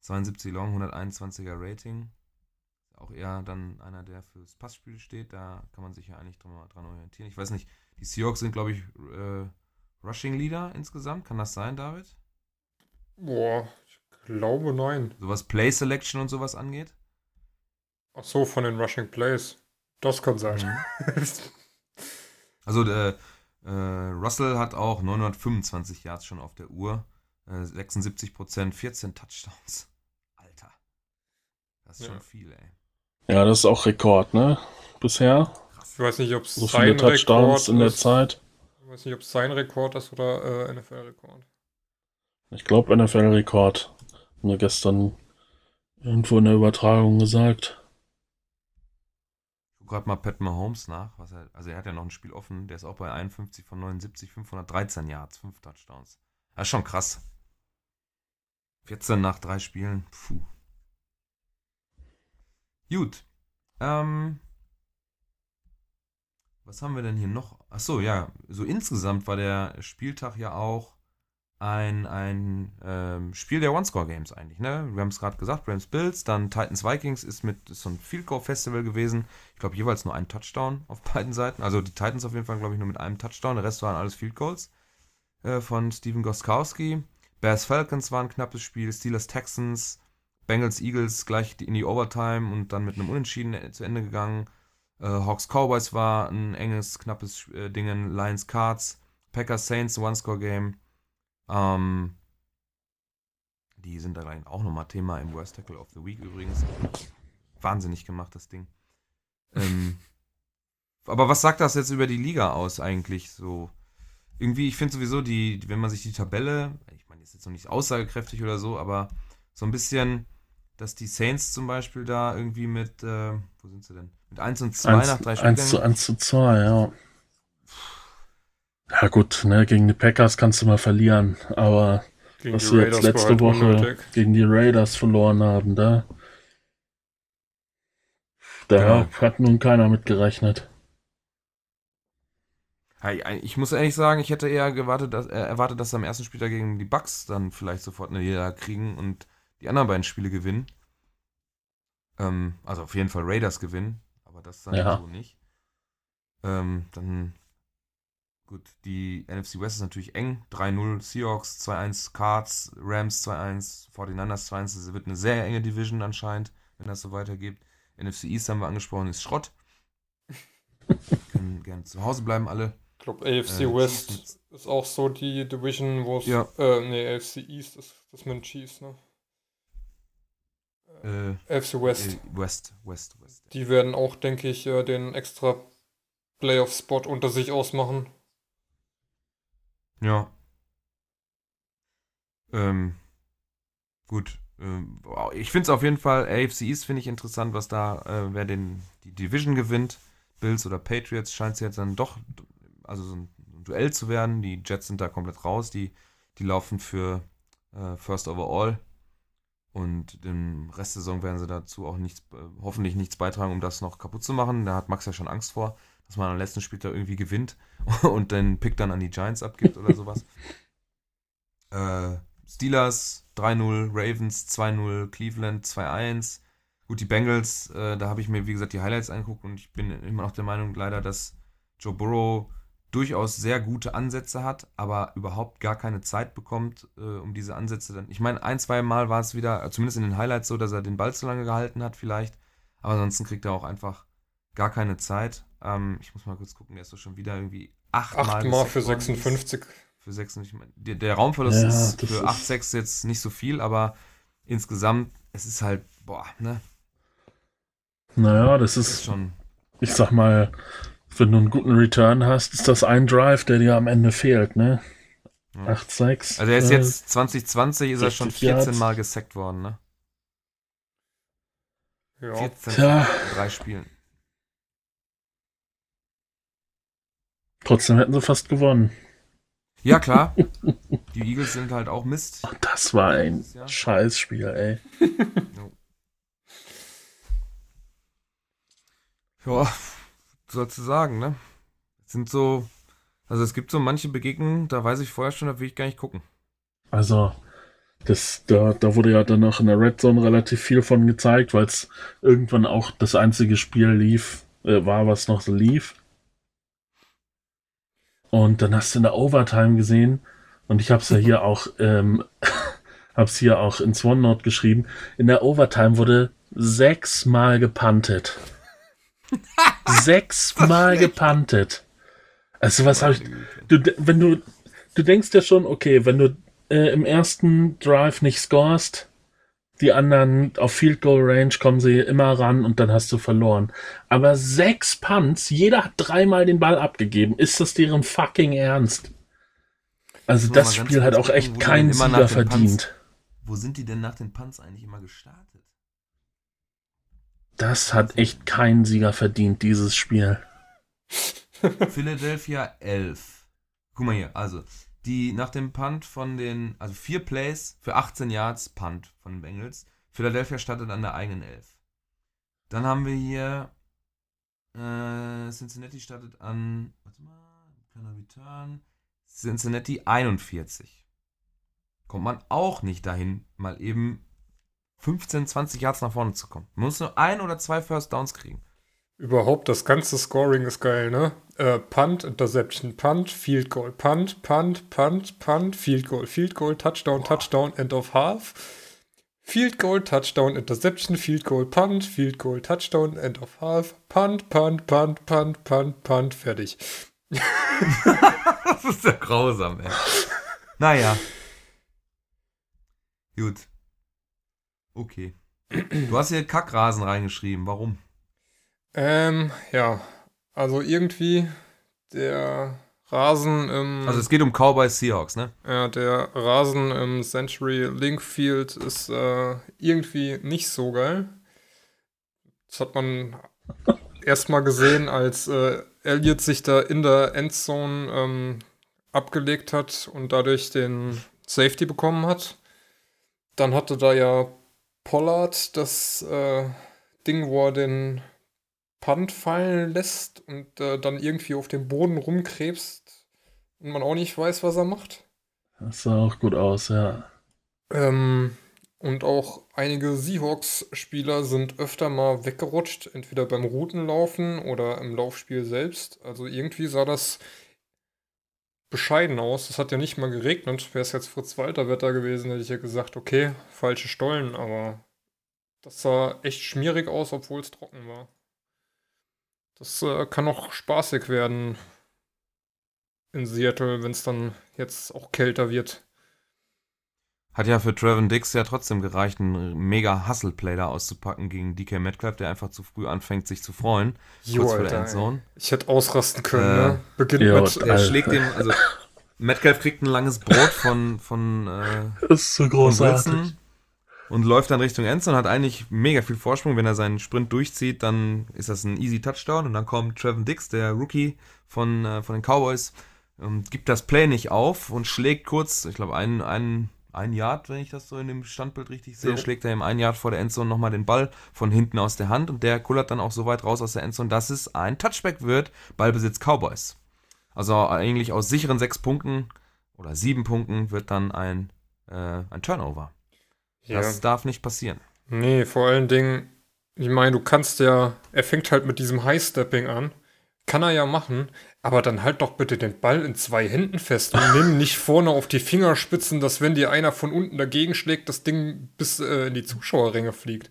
72 Long, 121er Rating. Auch eher dann einer, der fürs Passspiel steht, da kann man sich ja eigentlich dran, dran orientieren. Ich weiß nicht, die Seahawks sind, glaube ich, äh, Rushing Leader insgesamt. Kann das sein, David? Boah, ich glaube nein. So was Play Selection und sowas angeht? Ach so, von den Rushing Plays. Das kann sein. Also äh, äh, Russell hat auch 925 Yards schon auf der Uhr, äh, 76 Prozent, 14 Touchdowns. Das ist Ja. schon viel, ey. Ja, das ist auch Rekord, ne? Bisher. Ich weiß nicht, ob es So viele sein Touchdowns Rekord in der ist. Zeit. Ich weiß nicht, ob es sein Rekord ist oder äh, NFL-Rekord. Ich glaube NFL-Rekord. Mir gestern irgendwo in der Übertragung gesagt. Ich gucke gerade mal Pat Mahomes nach. Was er, also er hat ja noch ein Spiel offen. Der ist auch bei 51 von 79, 513 Yards, 5 Touchdowns. Das ist schon krass. 14 nach drei Spielen. Puh. Gut. Ähm, was haben wir denn hier noch? Achso, ja. So insgesamt war der Spieltag ja auch ein, ein ähm, Spiel der One-Score-Games eigentlich. Ne? Wir haben es gerade gesagt, Rams Bills, dann Titans Vikings ist mit ist so ein Field Goal Festival gewesen. Ich glaube jeweils nur ein Touchdown auf beiden Seiten. Also die Titans auf jeden Fall, glaube ich, nur mit einem Touchdown. Der Rest waren alles Field Goals äh, von Steven Goskowski. Bears Falcons war ein knappes Spiel. Steelers Texans, Bengals Eagles gleich in die Overtime und dann mit einem Unentschieden äh, zu Ende gegangen. Äh, Hawks Cowboys war ein enges, knappes äh, Ding. Lions Cards, Packers Saints, One-Score-Game. Ähm, die sind da gleich auch nochmal Thema im Worst Tackle of the Week übrigens. Wahnsinnig gemacht, das Ding. Ähm, aber was sagt das jetzt über die Liga aus eigentlich? So, irgendwie, ich finde sowieso, die, wenn man sich die Tabelle, ich meine, die ist jetzt noch nicht aussagekräftig oder so, aber so ein bisschen, dass die Saints zum Beispiel da irgendwie mit, äh, wo sind sie denn? Mit 1 und 2 nach drei 1 zu Spielgängen. 1 zu 2, ja. Ja gut, ne, gegen die Packers kannst du mal verlieren, aber Gegen was wir jetzt letzte halt Woche unnötig. gegen die Raiders verloren haben, da, da Genau. hat nun keiner mit gerechnet. Ich muss ehrlich sagen, ich hätte eher gewartet, dass, äh, erwartet, dass sie am ersten Spieltag gegen die Bucks dann vielleicht sofort eine Niederlage kriegen und die anderen beiden Spiele gewinnen. Ähm, also auf jeden Fall Raiders gewinnen, aber das dann Ja. so nicht. Ähm, dann gut, die NFC West ist natürlich eng. 3-0 Seahawks, 2-1 Cards, Rams 2-1, 49ers 2-1. Das wird eine sehr enge Division anscheinend, wenn das so weitergeht. NFC East haben wir angesprochen, ist Schrott. Können gerne zu Hause bleiben alle. Ich glaube, AFC Äh, West ist auch so die Division, wo es. Ja. Äh, nee, AFC East ist das mit den Chiefs, ne? Äh, West. Äh, West, West, West. Die werden auch, denke ich, äh, den extra Playoff-Spot unter sich ausmachen. Ja. Ähm, gut. Ähm, ich finde es auf jeden Fall, AFC East finde ich interessant, was da, äh, wer den, die Division gewinnt. Bills oder Patriots scheint es jetzt dann doch, also so ein, ein Duell zu werden. Die Jets sind da komplett raus. Die, die laufen für äh, First Overall. Und im Rest der Saison werden sie dazu auch nichts, äh, hoffentlich nichts beitragen, um das noch kaputt zu machen. Da hat Max ja schon Angst vor, dass man am letzten Spieltag irgendwie gewinnt und den Pick dann an die Giants abgibt oder sowas. Äh, Steelers 3-0, Ravens 2-0, Cleveland 2-1. Gut, die Bengals, äh, da habe ich mir, wie gesagt, die Highlights angeguckt und ich bin immer noch der Meinung leider, dass Joe Burrow durchaus sehr gute Ansätze hat, aber überhaupt gar keine Zeit bekommt, äh, um diese Ansätze dann. Ich meine, ein, zwei Mal war es wieder, äh, zumindest in den Highlights so, dass er den Ball zu lange gehalten hat, vielleicht. Aber ansonsten kriegt er auch einfach gar keine Zeit. Ähm, ich muss mal kurz gucken, der ist doch schon wieder irgendwie achtmal. Achtmal für worden. 56. Für 6 nicht mehr. Der, der Raumverlust Ja, ist das für ist- 8, 6 jetzt nicht so viel, aber insgesamt, es ist halt, boah, ne? Naja, das Das ist ist, schon. ich sag mal, wenn du einen guten Return hast, ist das ein Drive, der dir am Ende fehlt, ne? Ja. 8-6. Also er ist äh, jetzt 2020 ist er schon 60 Yards. 14 Mal gesackt worden, ne? Ja. 14 Tja. in drei Spielen. Trotzdem hätten sie fast gewonnen. Ja, klar. Die Eagles sind halt auch Mist. Und das war ein Ja. Scheißspiel, ey. Ja, sollst du sagen, ne? Es sind so, also es gibt so manche Begegnungen, da weiß ich vorher schon, da will ich gar nicht gucken. Also, das, da, da wurde ja dann noch in der Red Zone relativ viel von gezeigt, weil es irgendwann auch das einzige Spiel lief, äh, war, was noch so lief. Und dann hast du in der Overtime gesehen, und ich habe es ja hier auch, ähm, hab's hier auch ins OneNote geschrieben, in der Overtime wurde sechsmal gepantet. sechsmal gepantet. Also was habe ich, du, wenn du, du denkst ja schon, okay, wenn du äh, im ersten Drive nicht scorest, Die anderen auf Field Goal Range kommen sie immer ran und dann hast du verloren. Aber sechs Punts, jeder hat dreimal den Ball abgegeben. Ist das deren fucking Ernst? Also das Spiel hat auch echt keinen Sieger den Punts- verdient. Wo sind die denn nach den Punts eigentlich immer gestartet? Das hat echt keinen Sieger verdient, dieses Spiel. Philadelphia 11. Guck mal hier, also die nach dem Punt von den, also vier Plays für 18 Yards Punt von den Bengals. Philadelphia startet an der eigenen 11. Dann haben wir hier äh, Cincinnati startet an, warte mal, kleiner Return. Cincinnati 41. Kommt man auch nicht dahin, mal eben 15, 20 Yards nach vorne zu kommen. Man muss nur ein oder zwei First Downs kriegen. Überhaupt, das ganze Scoring ist geil, ne? Äh, Punt, Interception, Punt, Field Goal, Punt, Punt, Punt, Punt, Field Goal, Field Goal, Touchdown, Touchdown, End of Half. Field Goal, Touchdown, Interception, Field Goal, Punt, Field Goal, Touchdown, End of Half, Punt, Punt, Punt, Punt, Punt, Punt, fertig. Das ist ja grausam, ey. Naja. Gut. Okay. Du hast hier Kackrasen reingeschrieben. Warum? Ähm, ja. Also irgendwie der Rasen im. Also es geht um Cowboys Seahawks, ne? Ja, der Rasen im Century Link Field ist äh, irgendwie nicht so geil. Das hat man erstmal gesehen, als äh, Elliott sich da in der Endzone ähm, abgelegt hat und dadurch den Safety bekommen hat. Dann hatte da ja Pollard das äh, Ding, wo er den Punt fallen lässt und äh, dann irgendwie auf dem Boden rumkrebst und man auch nicht weiß, was er macht. Das sah auch gut aus, ja. Ähm, und auch einige Seahawks-Spieler sind öfter mal weggerutscht, entweder beim Routenlaufen oder im Laufspiel selbst. Also irgendwie sah das bescheiden aus. Es hat ja nicht mal geregnet. Wäre es jetzt Fritz-Walter-Wetter gewesen, hätte ich ja gesagt, okay, falsche Stollen, aber das sah echt schmierig aus, obwohl es trocken war. Das äh, kann auch spaßig werden in Seattle, wenn es dann jetzt auch kälter wird. Hat ja für Trevin Dix ja trotzdem gereicht, einen mega Hustle-Play da auszupacken gegen DK Metcalf, der einfach zu früh anfängt, sich zu freuen. Jo, kurz vor der Alter. Endzone. Ich hätte ausrasten können, Äh, ne? Beginnt jo, mit. Er Alter. schlägt dem, also Metcalf kriegt ein langes Brot von, von, äh, Das ist so großartig. Und läuft dann Richtung Endzone, hat eigentlich mega viel Vorsprung. Wenn er seinen Sprint durchzieht, dann ist das ein easy Touchdown und dann kommt Trevin Dix, der Rookie von, äh, von den Cowboys, ähm, gibt das Play nicht auf und schlägt kurz, ich glaube, einen, einen, ein Yard, wenn ich das so in dem Standbild richtig sehe, Ja. schlägt er im ein Yard vor der Endzone nochmal den Ball von hinten aus der Hand und der kullert dann auch so weit raus aus der Endzone, dass es ein Touchback wird, Ballbesitz Cowboys. Also eigentlich aus sicheren sechs Punkten oder sieben Punkten wird dann ein, äh, ein Turnover. Ja. Das darf nicht passieren. Nee, vor allen Dingen, ich meine, du kannst ja, er fängt halt mit diesem High-Stepping an. Kann er ja machen, aber dann halt doch bitte den Ball in zwei Händen fest und nimm nicht vorne auf die Fingerspitzen, dass wenn dir einer von unten dagegen schlägt, das Ding bis äh, in die Zuschauerränge fliegt.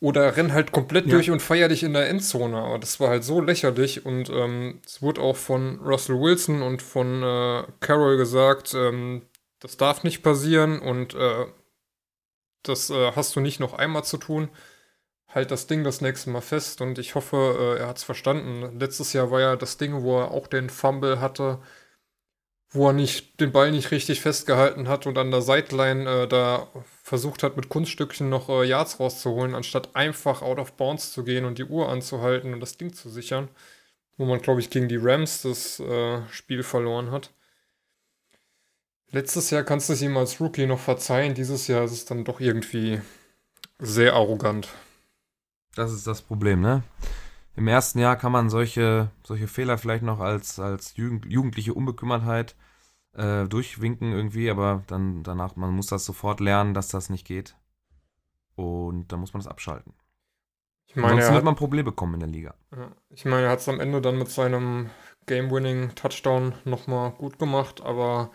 Oder renn halt komplett Ja. durch und feier dich in der Endzone. Aber das war halt so lächerlich und ähm, es wurde auch von Russell Wilson und von äh, Carroll gesagt, ähm, das darf nicht passieren und äh, das äh, hast du nicht noch einmal zu tun. Halt das Ding das nächste Mal fest und ich hoffe, äh, er hat es verstanden. Letztes Jahr war ja das Ding, wo er auch den Fumble hatte, wo er nicht den Ball nicht richtig festgehalten hat und an der Sideline äh, da versucht hat, mit Kunststückchen noch äh, Yards rauszuholen, anstatt einfach out of bounds zu gehen und die Uhr anzuhalten und das Ding zu sichern. Wo man, glaube ich, gegen die Rams das äh, Spiel verloren hat. Letztes Jahr kannst du es ihm als Rookie noch verzeihen, dieses Jahr ist es dann doch irgendwie sehr arrogant. Das ist das Problem, ne? Im ersten Jahr kann man solche, solche Fehler vielleicht noch als, als Jugend, jugendliche Unbekümmertheit äh, durchwinken irgendwie, aber dann danach, man muss das sofort lernen, dass das nicht geht. Und dann muss man das abschalten. Ich meine, Ansonsten wird man Probleme bekommen in der Liga. ich meine, er hat es am Ende dann mit seinem Game-Winning-Touchdown nochmal gut gemacht, aber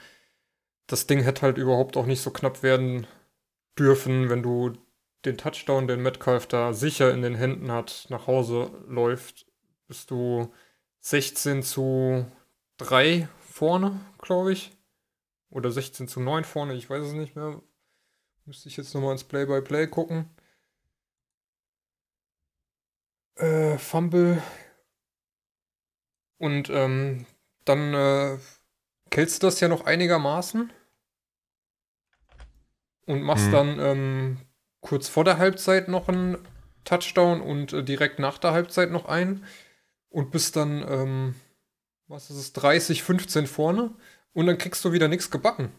das Ding hätte halt überhaupt auch nicht so knapp werden dürfen, wenn du den Touchdown, den Metcalf da sicher in den Händen hat, nach Hause läuft, bist du 16 zu 3 vorne, glaube ich. Oder 16 zu 9 vorne, ich weiß es nicht mehr. Müsste ich jetzt nochmal ins Play-by-Play gucken. Äh, Fumble. Und ähm, dann äh, killst du das ja noch einigermaßen. Und machst Mhm. dann ähm, kurz vor der Halbzeit noch einen Touchdown und äh, direkt nach der Halbzeit noch einen. Und bist dann, ähm, was ist es, 30, 15 vorne. Und dann kriegst du wieder nichts gebacken.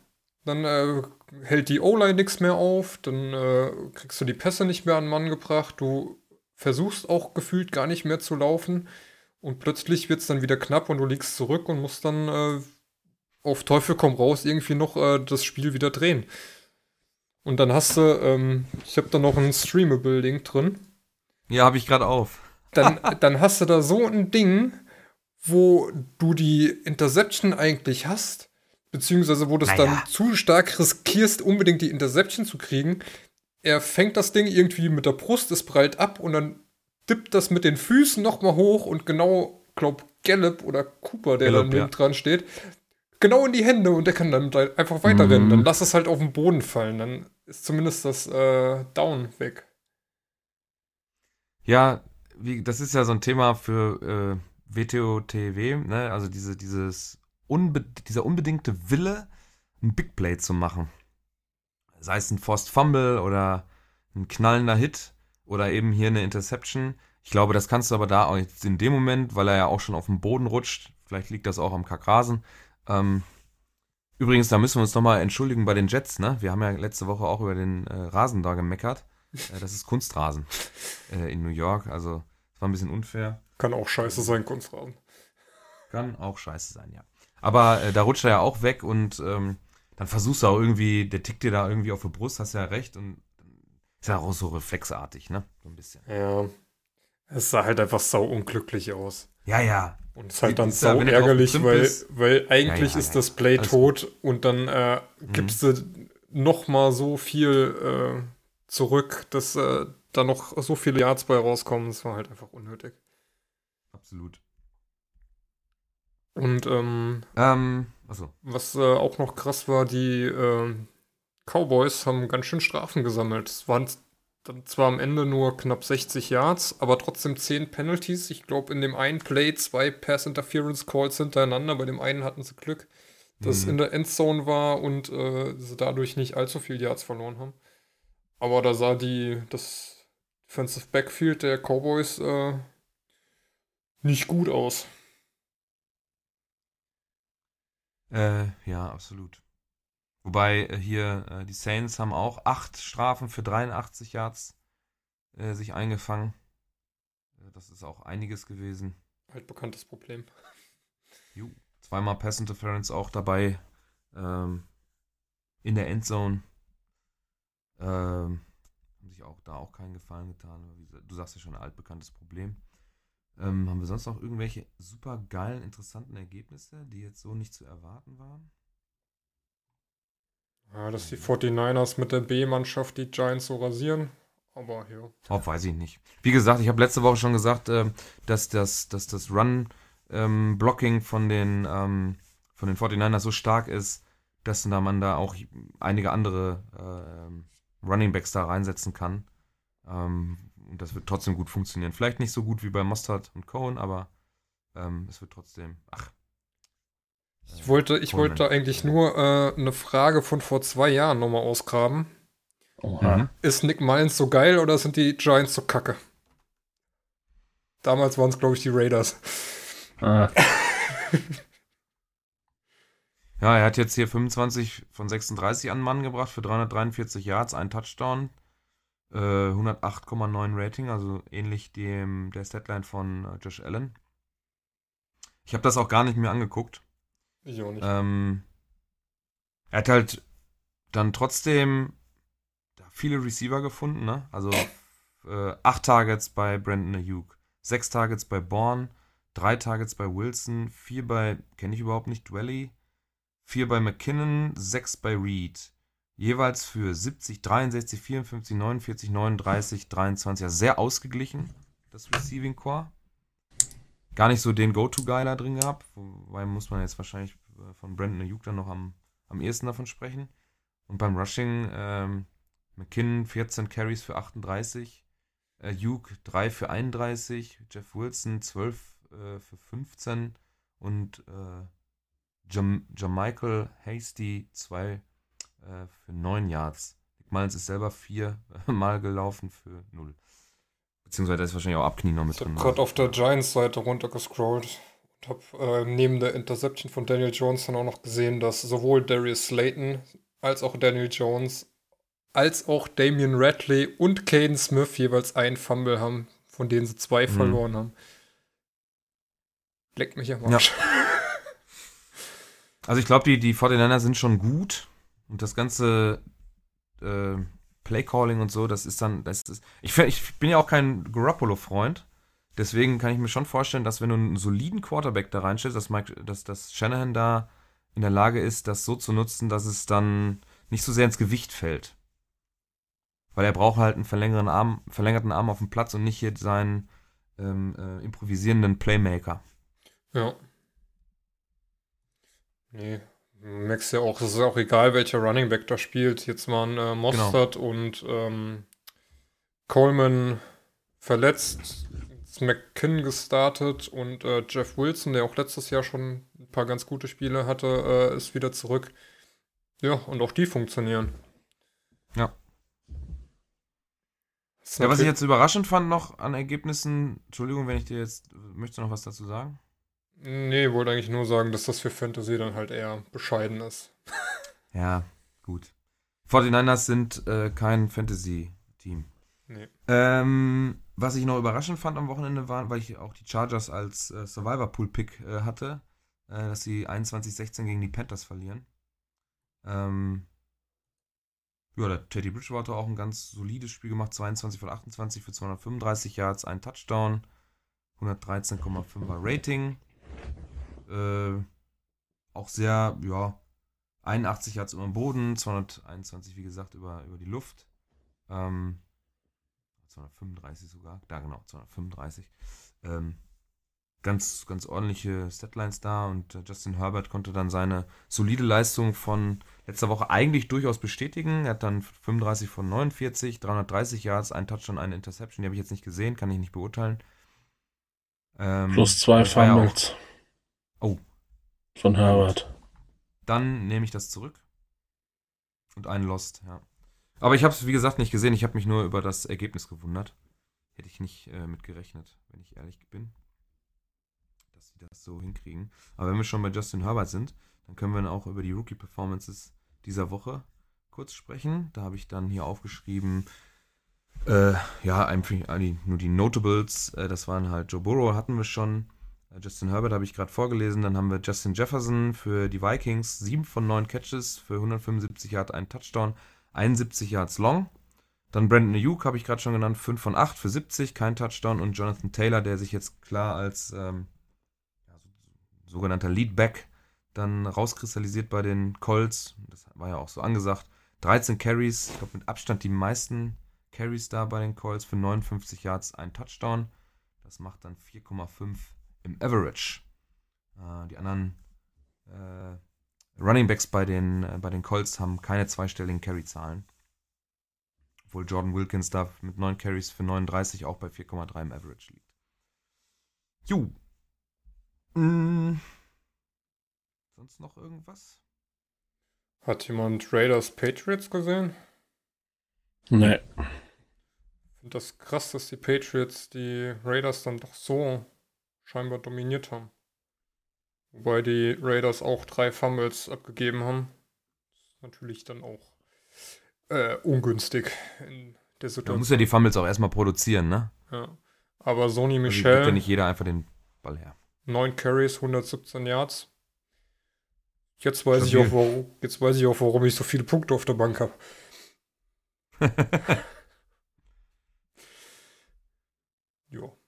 Dann äh, hält die O-Line nichts mehr auf, dann äh, kriegst du die Pässe nicht mehr an Mann gebracht, du versuchst auch gefühlt gar nicht mehr zu laufen und plötzlich wird es dann wieder knapp und du liegst zurück und musst dann äh, auf Teufel komm raus irgendwie noch äh, das Spiel wieder drehen. Und dann hast du, ähm, ich habe da noch ein Streamable-Link drin, Ja, habe ich gerade auf. dann, dann hast du da so ein Ding, wo du die Interception eigentlich hast, beziehungsweise wo du es Naja. dann zu stark riskierst, unbedingt die Interception zu kriegen. Er fängt das Ding irgendwie mit der Brust, es prallt ab und dann dippt das mit den Füßen nochmal hoch und genau, glaub, Gallup oder Cooper, der Gallup, da ja. dran steht, genau in die Hände und der kann dann da einfach weiterrennen. Mhm. Dann lass es halt auf den Boden fallen, dann ist zumindest das äh, Down weg. Ja, wie, das ist ja so ein Thema für äh, WTO-TW, ne? Also diese, dieses unbe dieser unbedingte Wille, ein Big Play zu machen. Sei es ein Forced Fumble oder ein knallender Hit oder eben hier eine Interception. Ich glaube, das kannst du aber da auch jetzt in dem Moment, weil er ja auch schon auf dem Boden rutscht, vielleicht liegt das auch am Kackrasen. Ähm, übrigens, da müssen wir uns nochmal entschuldigen bei den Jets, ne? Wir haben ja letzte Woche auch über den äh, Rasen da gemeckert. Äh, das ist Kunstrasen äh, in New York. Also, es war ein bisschen unfair. Kann auch scheiße sein, Kunstrasen. Kann auch scheiße sein, ja. Aber äh, da rutscht er ja auch weg und ähm, dann versuchst du auch irgendwie, der tickt dir da irgendwie auf die Brust, hast ja recht und ist ja auch so reflexartig, ne? So ein bisschen. Ja. Es sah halt einfach sau unglücklich aus. Ja, ja. Und es ist halt dann Ist ja, sau ärgerlich, weil, weil eigentlich Ja, ja, ist ja, das. Play Alles tot und dann äh, gibst du noch mal so viel äh, zurück, dass äh, da noch so viele Yards bei rauskommen. Das war halt einfach unnötig. Absolut. Und ähm, Ähm, was äh, auch noch krass war, die äh, Cowboys haben ganz schön Strafen gesammelt. Es waren dann zwar am Ende nur knapp 60 Yards, aber trotzdem 10 Penalties. Ich glaube, in dem einen Play zwei Pass Interference Calls hintereinander. Bei dem einen hatten sie Glück, dass Mhm. in der Endzone war und äh, sie dadurch nicht allzu viel Yards verloren haben. Aber da sah die das Defensive Backfield der Cowboys äh, nicht gut aus. Äh, ja, absolut. Wobei äh, hier äh, die Saints haben auch acht Strafen für 83 Yards äh, sich eingefangen. Äh, das ist auch einiges gewesen. Altbekanntes Problem. Ju. Zweimal Pass Interference auch dabei. Ähm, in der Endzone. Ähm, haben sich auch da auch keinen Gefallen getan. Du sagst ja schon altbekanntes Problem. Ähm, haben wir sonst noch irgendwelche super geilen, interessanten Ergebnisse, die jetzt so nicht zu erwarten waren? Ja, dass die 49ers mit der B-Mannschaft die Giants so rasieren. Aber ja. Oh, weiß ich nicht. Wie gesagt, ich habe letzte Woche schon gesagt, ähm, dass das, dass das Run-Blocking von, den, ähm, von den 49ers so stark ist, dass da man da auch einige andere ähm, Running Backs da reinsetzen kann. Ähm, und das wird trotzdem gut funktionieren. Vielleicht nicht so gut wie bei Mustard und Cohen, aber ähm, es wird trotzdem. Ach. Ich wollte, ich wollte eigentlich nur äh, eine Frage von vor zwei Jahren nochmal ausgraben. Oha. Mhm. Ist Nick Mullins so geil oder sind die Giants so kacke? Damals waren es, glaube ich, die Raiders. Ah, Ja, er hat jetzt hier 25 von 36 an den Mann gebracht für 343 Yards, ein Touchdown, äh, 108,9 Rating, also ähnlich dem der Statline von äh, Josh Allen. Ich habe das auch gar nicht mehr angeguckt. Ich auch nicht. Ähm, er hat halt dann trotzdem viele Receiver gefunden, ne? Also äh, acht Targets bei Brandon Ayuk, sechs Targets bei Bourne, drei Targets bei Wilson, vier bei, kenne ich überhaupt nicht, Dwelly, vier bei McKinnon, sechs bei Reed. Jeweils für 70, 63, 54, 49, 39, 23. Also sehr ausgeglichen, das Receiving Core. Gar nicht so den Go-To-Guy da drin gehabt. Wobei muss man jetzt wahrscheinlich äh, von Brandon Ayuk dann noch am, am ehesten davon sprechen. Und beim Rushing ähm, McKinnon 14 Carries für 38. Äh, Hugh 3 für 31. Jeff Wilson 12 äh, für 15. Und äh, Jam Jamichael Hasty 2 äh, für 9 Yards. Nick Mullins ist selber 4 Mal gelaufen für 0. Beziehungsweise da ist wahrscheinlich auch Abknie noch mit Ich habe drin. gerade auf der Giants-Seite runtergescrollt und habe äh, neben der Interception von Daniel Jones dann auch noch gesehen, dass sowohl Darius Slayton als auch Daniel Jones als auch Damian Radley und Caden Smith jeweils ein Fumble haben, von denen sie zwei Mhm. verloren haben. Leck mich am Ja. Arsch. Also ich glaube, die, die 49er sind schon gut und das ganze äh, Playcalling und so, das ist dann, das ist, ich, ich bin ja auch kein Garoppolo-Freund, deswegen kann ich mir schon vorstellen, dass wenn du einen soliden Quarterback da reinstellst, dass, Mike, dass, dass Shanahan da in der Lage ist, das so zu nutzen, dass es dann nicht so sehr ins Gewicht fällt. Weil er braucht halt einen verlängerten Arm, verlängerten Arm auf dem Platz und nicht hier seinen ähm, äh, improvisierenden Playmaker. Ja. Nee, merkst ja auch, es ist auch egal, welcher Running Back da spielt. Jetzt waren äh, Mostert und ähm, Coleman verletzt, McKinn gestartet und äh, Jeff Wilson, der auch letztes Jahr schon ein paar ganz gute Spiele hatte, äh, ist wieder zurück. Ja, und auch die funktionieren. Ja. Ja, was ich jetzt überraschend fand noch an Ergebnissen, Entschuldigung, wenn ich dir jetzt, möchtest du noch was dazu sagen? Nee, wollte eigentlich nur sagen, dass das für Fantasy dann halt eher bescheiden ist. Ja, gut. 49ers sind äh, kein Fantasy-Team. Nee. Ähm, was ich noch überraschend fand am Wochenende war, weil ich auch die Chargers als äh, Survivor-Pool-Pick äh, hatte, äh, dass sie 21-16 gegen die Panthers verlieren. Ähm, ja, der Teddy Bridgewater auch ein ganz solides Spiel gemacht, 22 von 28 für 235 Yards, ein Touchdown, 113,5er Rating. Äh, auch sehr, ja, 81 Yards über dem Boden, 221, wie gesagt, über, über die Luft. Ähm, 235 sogar. Da genau, 235. Ähm, ganz, ganz ordentliche Statlines da und äh, Justin Herbert konnte dann seine solide Leistung von letzter Woche eigentlich durchaus bestätigen. Er hat dann 35 von 49, 330 Yards, ein Touchdown, eine Interception. Die habe ich jetzt nicht gesehen, kann ich nicht beurteilen. Ähm, Plus zwei Fumbles. Oh. Von Herbert. Dann nehme ich das zurück. Und einen Lost, ja. Aber ich habe es, wie gesagt, nicht gesehen. Ich habe mich nur über das Ergebnis gewundert. Hätte ich nicht äh, mit gerechnet, wenn ich ehrlich bin. Dass sie das so hinkriegen. Aber wenn wir schon bei Justin Herbert sind, dann können wir dann auch über die Rookie-Performances dieser Woche kurz sprechen. Da habe ich dann hier aufgeschrieben, äh, ja, einfach eigentlich nur die Notables. Äh, das waren halt Joe Burrow, hatten wir schon. Äh, Justin Herbert habe ich gerade vorgelesen. Dann haben wir Justin Jefferson für die Vikings. 7 von 9 Catches für 175 Yards, ein Touchdown, 71 Yards long. Dann Brandon Ayuk habe ich gerade schon genannt. 5 von 8 für 70, kein Touchdown. Und Jonathan Taylor, der sich jetzt klar als ähm, sogenannter Leadback dann rauskristallisiert bei den Colts. Das war ja auch so angesagt. 13 Carries, ich glaube mit Abstand die meisten Carries da bei den Colts für 59 Yards, ein Touchdown. Das macht dann 4,5 im Average. Äh, die anderen äh, Running Backs bei den, äh, bei den Colts haben keine zweistelligen Carry-Zahlen. Obwohl Jordan Wilkins da mit 9 Carries für 39 auch bei 4,3 im Average liegt. Jo. Mm. Sonst noch irgendwas? Hat jemand Raiders Patriots gesehen? Nee. Ich finde das krass, dass die Patriots die Raiders dann doch so scheinbar dominiert haben. Wobei die Raiders auch drei Fumbles abgegeben haben. Ist natürlich dann auch äh, ungünstig in der Situation. muss ja die Fumbles auch erstmal produzieren, ne? Ja. Aber Sony Also gibt Michel, ja nicht jeder einfach den Ball her. 9 Carries, 117 Yards. Jetzt weiß, ich auch, warum, jetzt weiß ich auch, warum ich so viele Punkte auf der Bank habe. Jo.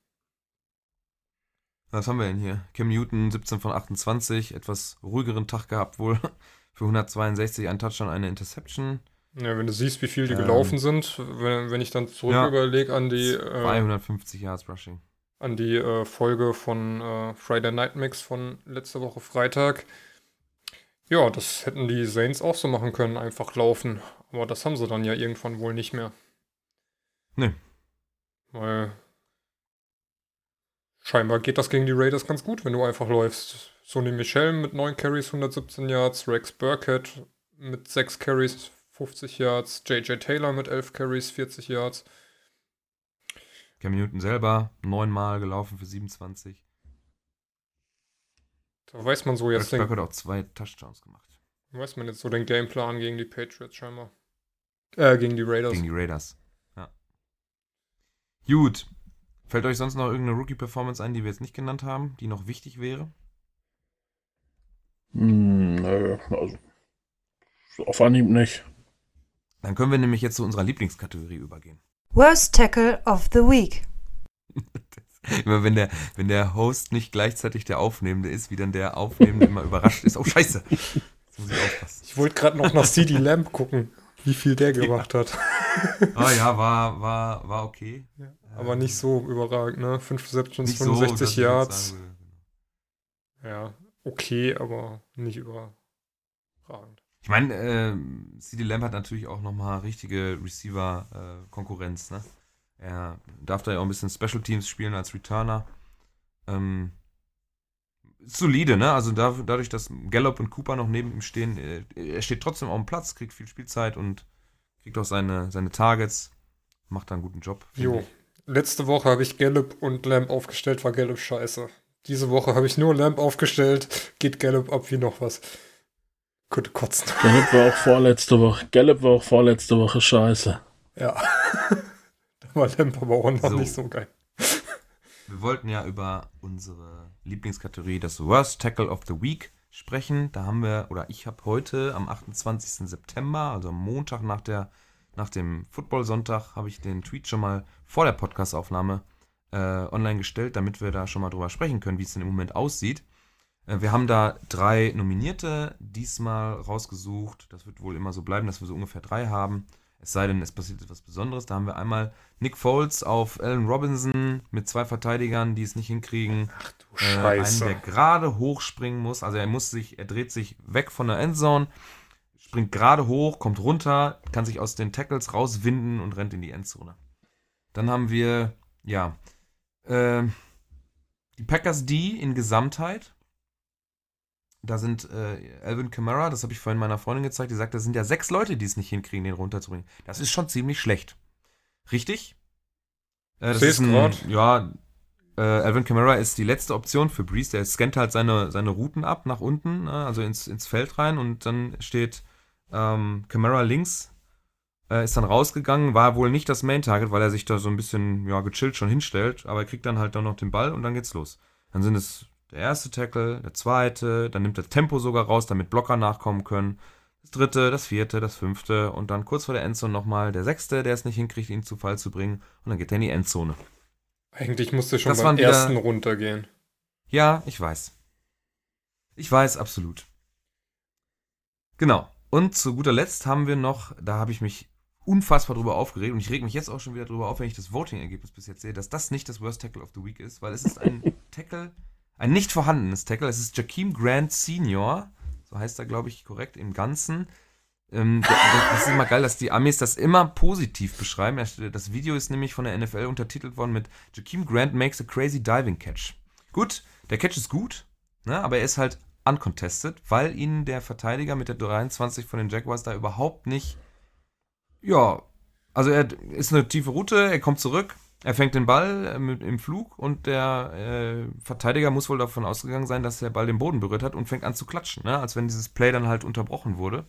Was haben wir denn hier? Cam Newton, 17 von 28, etwas ruhigeren Tag gehabt wohl. Für 162, ein Touchdown, eine Interception. Ja, wenn du siehst, wie viel die Ähm, gelaufen sind, wenn, wenn ich dann zurück ja. überlege an die, äh, 250 Yards Rushing. an die äh, Folge von äh, Friday Night Mix von letzter Woche Freitag. Ja, das hätten die Saints auch so machen können, einfach laufen. Aber das haben sie dann ja irgendwann wohl nicht mehr. Nee. Weil scheinbar geht das gegen die Raiders ganz gut, wenn du einfach läufst. Sonny Michel mit 9 Carries, 117 Yards, Rex Burkett mit 6 Carries, 50 Yards, JJ Taylor mit 11 Carries, 40 Yards. Cam Newton selber neunmal gelaufen für 27. Da weiß man so jetzt Rex Burkett auch zwei Touchdowns gemacht. weiß man jetzt so den Gameplan gegen die Patriots scheinbar. Äh, gegen die Raiders. Gegen die Raiders. Ja. Gut. Fällt euch sonst noch irgendeine Rookie-Performance ein, die wir jetzt nicht genannt haben, die noch wichtig wäre? Hm, nö, also auf Anhieb nicht. Dann können wir nämlich jetzt zu unserer Lieblingskategorie übergehen. Worst Tackle of the Week. Immer wenn der, wenn der Host nicht gleichzeitig der Aufnehmende ist, wie dann der Aufnehmende immer überrascht ist. Oh, scheiße. Jetzt muss ich aufpassen. Ich wollte gerade noch nach CD Lamb gucken, wie viel der gemacht hat. Ah ja, war, war, war okay. Aber nicht so überragend, ne? 5 Receptions, Nicht so, dass 65 ich jetzt Yards. sagen würde. Ja, okay, aber nicht überragend. Ich meine, äh, CD Lamb hat natürlich auch nochmal richtige Receiver-Konkurrenz. ne? Er darf da ja auch ein bisschen Special Teams spielen als Returner. Ähm, solide, ne? Also da, dadurch, dass Gallup und Cooper noch neben ihm stehen, äh, er steht trotzdem auf dem Platz, kriegt viel Spielzeit und kriegt auch seine, seine Targets. Macht da einen guten Job. Jo. ich. Letzte Woche habe ich Gallup und Lamb aufgestellt, war Gallup scheiße. Diese Woche habe ich nur Lamb aufgestellt, geht Gallup ab wie noch was. Könnte kotzen. Gallup war auch vorletzte Woche. Gallup war auch vorletzte Woche scheiße. Ja. da war Lamb aber auch noch So. nicht so geil. Wir wollten ja über unsere Lieblingskategorie, das Worst Tackle of the Week, sprechen. Da haben wir, oder ich habe heute am 28. September, also am Montag nach, der, nach dem Football-Sonntag, habe ich den Tweet schon mal vor der Podcastaufnahme äh, online gestellt, damit wir da schon mal drüber sprechen können, wie es denn im Moment aussieht. Äh, wir haben da drei Nominierte diesmal rausgesucht. Das wird wohl immer so bleiben, dass wir so ungefähr drei haben. Es sei denn, es passiert etwas Besonderes. Da haben wir einmal Nick Foles auf Allen Robinson mit zwei Verteidigern, die es nicht hinkriegen. Ach du Äh, einen, der gerade hochspringen muss. Also er muss sich, er dreht sich weg von der Endzone, springt gerade hoch, kommt runter, kann sich aus den Tackles rauswinden und rennt in die Endzone. Dann haben wir, ja, äh, die Packers D in Gesamtheit. Da sind äh, Alvin Kamara, das habe ich vorhin meiner Freundin gezeigt, die sagt, das sind ja sechs Leute, die es nicht hinkriegen, den runterzubringen. Das ist schon ziemlich schlecht. Richtig? Äh, das ist ein, ja, äh, Alvin Kamara ist die letzte Option für Breeze. Der scannt halt seine, seine Routen ab nach unten, äh, also ins, ins Feld rein und dann steht ähm, Kamara links, äh, ist dann rausgegangen, war wohl nicht das Main Target, weil er sich da so ein bisschen ja, gechillt schon hinstellt, aber er kriegt dann halt dann noch den Ball und dann geht's los. Dann sind es der erste Tackle, der zweite, dann nimmt er Tempo sogar raus, damit Blocker nachkommen können. Das dritte, das vierte, das fünfte und dann kurz vor der Endzone nochmal der sechste, der es nicht hinkriegt, ihn zu Fall zu bringen und dann geht er in die Endzone. Eigentlich musste schon Das beim wieder- ersten runtergehen. Ja, ich weiß. Ich weiß, absolut. Genau. Und zu guter Letzt haben wir noch, da habe ich mich unfassbar drüber aufgeregt und ich reg mich jetzt auch schon wieder drüber auf, wenn ich das Voting-Ergebnis bis jetzt sehe, dass das nicht das Worst Tackle of the Week ist, weil es ist ein Tackle, ein nicht vorhandenes Tackle. Es ist Jakeem Grant Senior, so heißt er, glaube ich, korrekt im Ganzen. Ähm, das ist immer geil, dass die Amis das immer positiv beschreiben. Das Video ist nämlich von der NFL untertitelt worden mit Jakeem Grant makes a crazy diving catch. Gut, der Catch ist gut, ne, aber er ist halt uncontested, weil ihn der Verteidiger mit der 23 von den Jaguars da überhaupt nicht, ja, also er ist eine tiefe Route, er kommt zurück, er fängt den Ball äh, mit, im Flug und der äh, Verteidiger muss wohl davon ausgegangen sein, dass der Ball den Boden berührt hat und fängt an zu klatschen, ne, als wenn dieses Play dann halt unterbrochen wurde.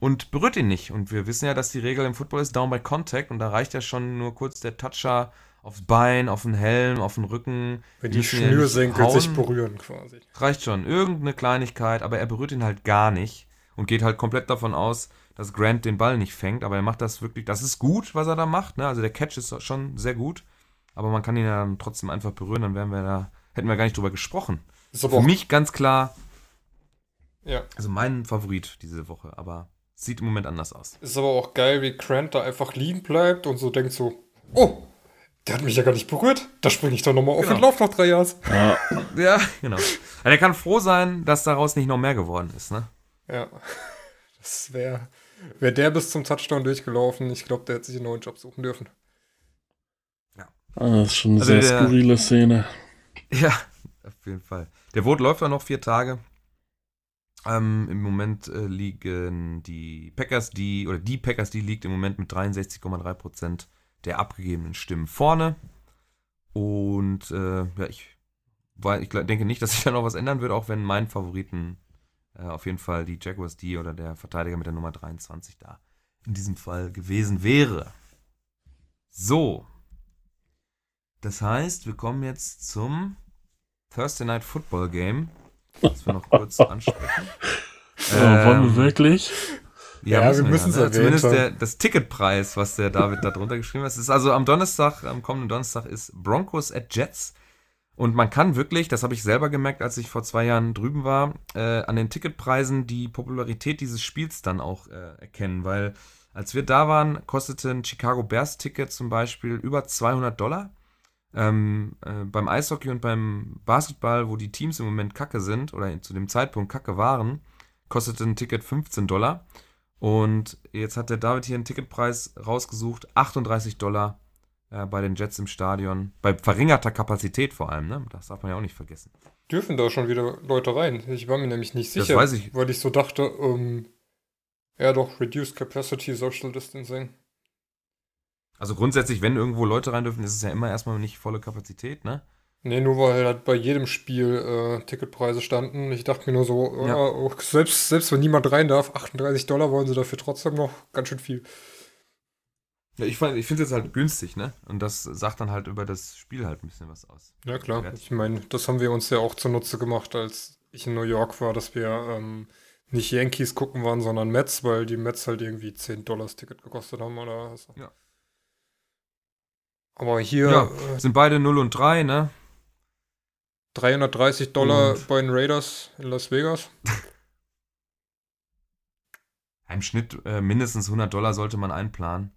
Und berührt ihn nicht. Und wir wissen ja, dass die Regel im Football ist Down by Contact und da reicht ja schon nur kurz der Toucher aufs Bein, auf den Helm, auf den Rücken. Wenn Die die müssen ja Schnürsenkel sich berühren quasi. Reicht schon. Irgendeine Kleinigkeit, aber er berührt ihn halt gar nicht und geht halt komplett davon aus, dass Grant den Ball nicht fängt. Aber er macht das wirklich, das ist gut, was er da macht. Ne? Also der Catch ist schon sehr gut, aber man kann ihn ja dann trotzdem einfach berühren, dann wären wir da, hätten wir gar nicht drüber gesprochen. Ist aber Für mich ganz klar, ja. also mein Favorit diese Woche, aber sieht im Moment anders aus. Ist aber auch geil, wie Grant da einfach liegen bleibt und so denkt so, oh, der hat mich ja gar nicht berührt. Da springe ich doch nochmal auf Genau. und lauf noch drei Yards. Ja, Ja, genau. Also er kann froh sein, dass daraus nicht noch mehr geworden ist, ne? Ja. Das wäre Wäre der bis zum Touchdown durchgelaufen, ich glaube, der hätte sich einen neuen Job suchen dürfen. Ah, das ist schon eine Also sehr der- skurrile Szene. Ja, auf jeden Fall. Der Vote läuft ja noch vier Tage. Ähm, Im Moment äh, liegen die Packers, die, oder die Packers, die liegt im Moment mit 63,3% der abgegebenen Stimmen vorne. Und äh, ja, ich, weil ich denke nicht, dass sich da noch was ändern wird, auch wenn mein Favoriten äh, auf jeden Fall die Jaguars die oder der Verteidiger mit der Nummer 23 da in diesem Fall gewesen wäre. So. Das heißt, wir kommen jetzt zum Thursday Night Football Game. Das wir noch kurz ansprechen. Oh, wollen wir Ähm, wirklich? Ja, wir müssen's ne? erwähnt Zumindest haben. der, das Ticketpreis, was der David da drunter geschrieben hat. Es ist also am Donnerstag, am kommenden Donnerstag ist Broncos at Jets. Und man kann wirklich, das habe ich selber gemerkt, als ich vor zwei Jahren drüben war, äh, an den Ticketpreisen die Popularität dieses Spiels dann auch äh, erkennen. Weil als wir da waren, kostete ein Chicago Bears Ticket zum Beispiel über 200 Dollar. Ähm, äh, beim Eishockey und beim Basketball, wo die Teams im Moment kacke sind oder zu dem Zeitpunkt kacke waren, kostete ein Ticket 15 Dollar. Und jetzt hat der David hier einen Ticketpreis rausgesucht, 38 Dollar äh, bei den Jets im Stadion. Bei verringerter Kapazität vor allem, ne? Das darf man ja auch nicht vergessen. Dürfen da schon wieder Leute rein? Ich war mir nämlich nicht sicher, ich. weil ich so dachte, ähm, ja doch, Reduced Capacity Social Distancing. Also grundsätzlich, wenn irgendwo Leute rein dürfen, ist es ja immer erstmal nicht volle Kapazität, ne? Nee, nur weil halt bei jedem Spiel äh, Ticketpreise standen. Ich dachte mir nur so, Ja. auch selbst, selbst wenn niemand rein darf, 38 Dollar wollen sie dafür trotzdem noch ganz schön viel. Ja, ich, ich finde es jetzt halt günstig, ne? Und das sagt dann halt über das Spiel halt ein bisschen was aus. Ja klar, ich meine, das haben wir uns ja auch zunutze gemacht, als ich in New York war, dass wir ähm, nicht Yankees gucken waren, sondern Mets, weil die Mets halt irgendwie 10 Dollar das Ticket gekostet haben oder so. Ja. Aber hier Ja. äh, Sind beide 0 und 3, ne? 330 Dollar Und- bei den Raiders in Las Vegas. Im Schnitt äh, mindestens 100 Dollar sollte man einplanen.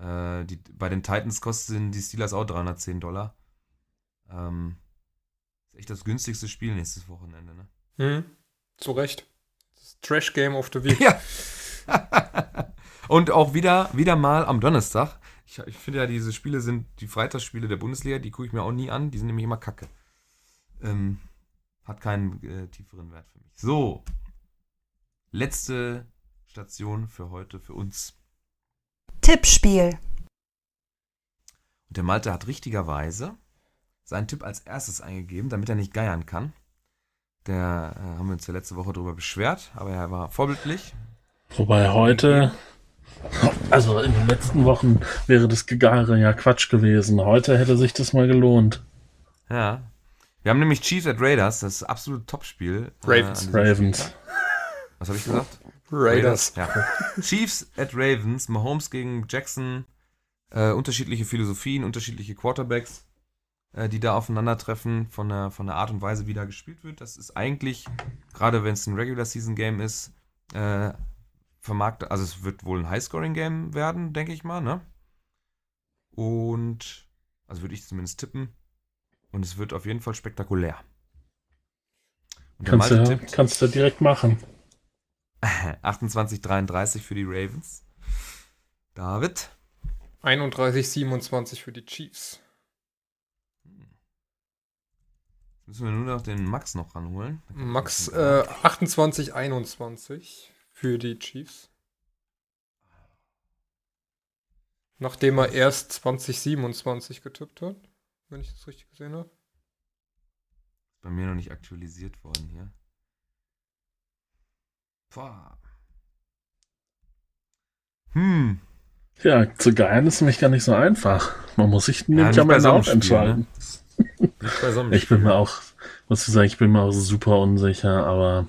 Äh, die, bei den Titans kosten die Steelers auch 310 Dollar. Ähm, ist echt das günstigste Spiel nächstes Wochenende, ne? Hm, zu Recht. Das Trash Game of the Week. Ja. Und auch wieder, wieder mal am Donnerstag. Ich, ich finde ja, diese Spiele sind die Freitagsspiele der Bundesliga, die gucke ich mir auch nie an, die sind nämlich immer kacke. Ähm, hat keinen äh, tieferen Wert für mich. So. Letzte Station für heute für uns. Tippspiel. Und der Malte hat richtigerweise seinen Tipp als erstes eingegeben, damit er nicht geiern kann. Der äh, haben wir uns ja letzte Woche darüber beschwert, aber er war vorbildlich. Wobei heute, also in den letzten Wochen wäre das Gegare ja Quatsch gewesen. Heute hätte sich das mal gelohnt. Ja. Wir haben nämlich Chiefs at Raiders, das absolute Topspiel. äh, Ravens. diesem Ravens. Spieltag. Was habe ich gesagt? Raiders. Ja. Chiefs at Ravens, Mahomes gegen Jackson, äh, unterschiedliche Philosophien, unterschiedliche Quarterbacks, äh, die da aufeinandertreffen von der, von der Art und Weise, wie da gespielt wird. Das ist eigentlich, gerade wenn es ein Regular Season Game ist, äh, vermarktet, also es wird wohl ein High-Scoring Game werden, denke ich mal, ne? Und, also würde ich zumindest tippen. Und es wird auf jeden Fall spektakulär. Und der Kannst Malte du, tippt kannst du direkt machen. 28-33 für die Ravens. David. 31, 27 für die Chiefs. Müssen wir nur noch den Max noch ranholen. Max äh, 28, 21 für die Chiefs. Nachdem er erst 2027 getippt hat, wenn ich das richtig gesehen habe. Bei mir noch nicht aktualisiert worden hier. Boah. Hm. Ja, zu geiern ist nämlich gar nicht so einfach. Man muss sich nämlich nicht am bei Ende auch Spiel, entscheiden. Nicht bei so einem Ich bin mir auch, muss ich sagen, ich bin mir auch super unsicher, aber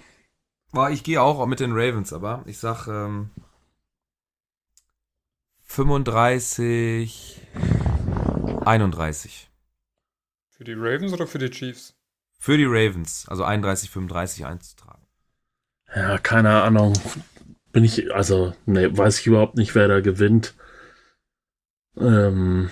Boah, ich gehe auch mit den Ravens, aber ich sag ähm, 35, 31. Für die Ravens oder für die Chiefs? Für die Ravens, also 31, 35 einzutragen. ja, keine Ahnung. Bin ich, also, ne, weiß ich überhaupt nicht, wer da gewinnt. Ähm,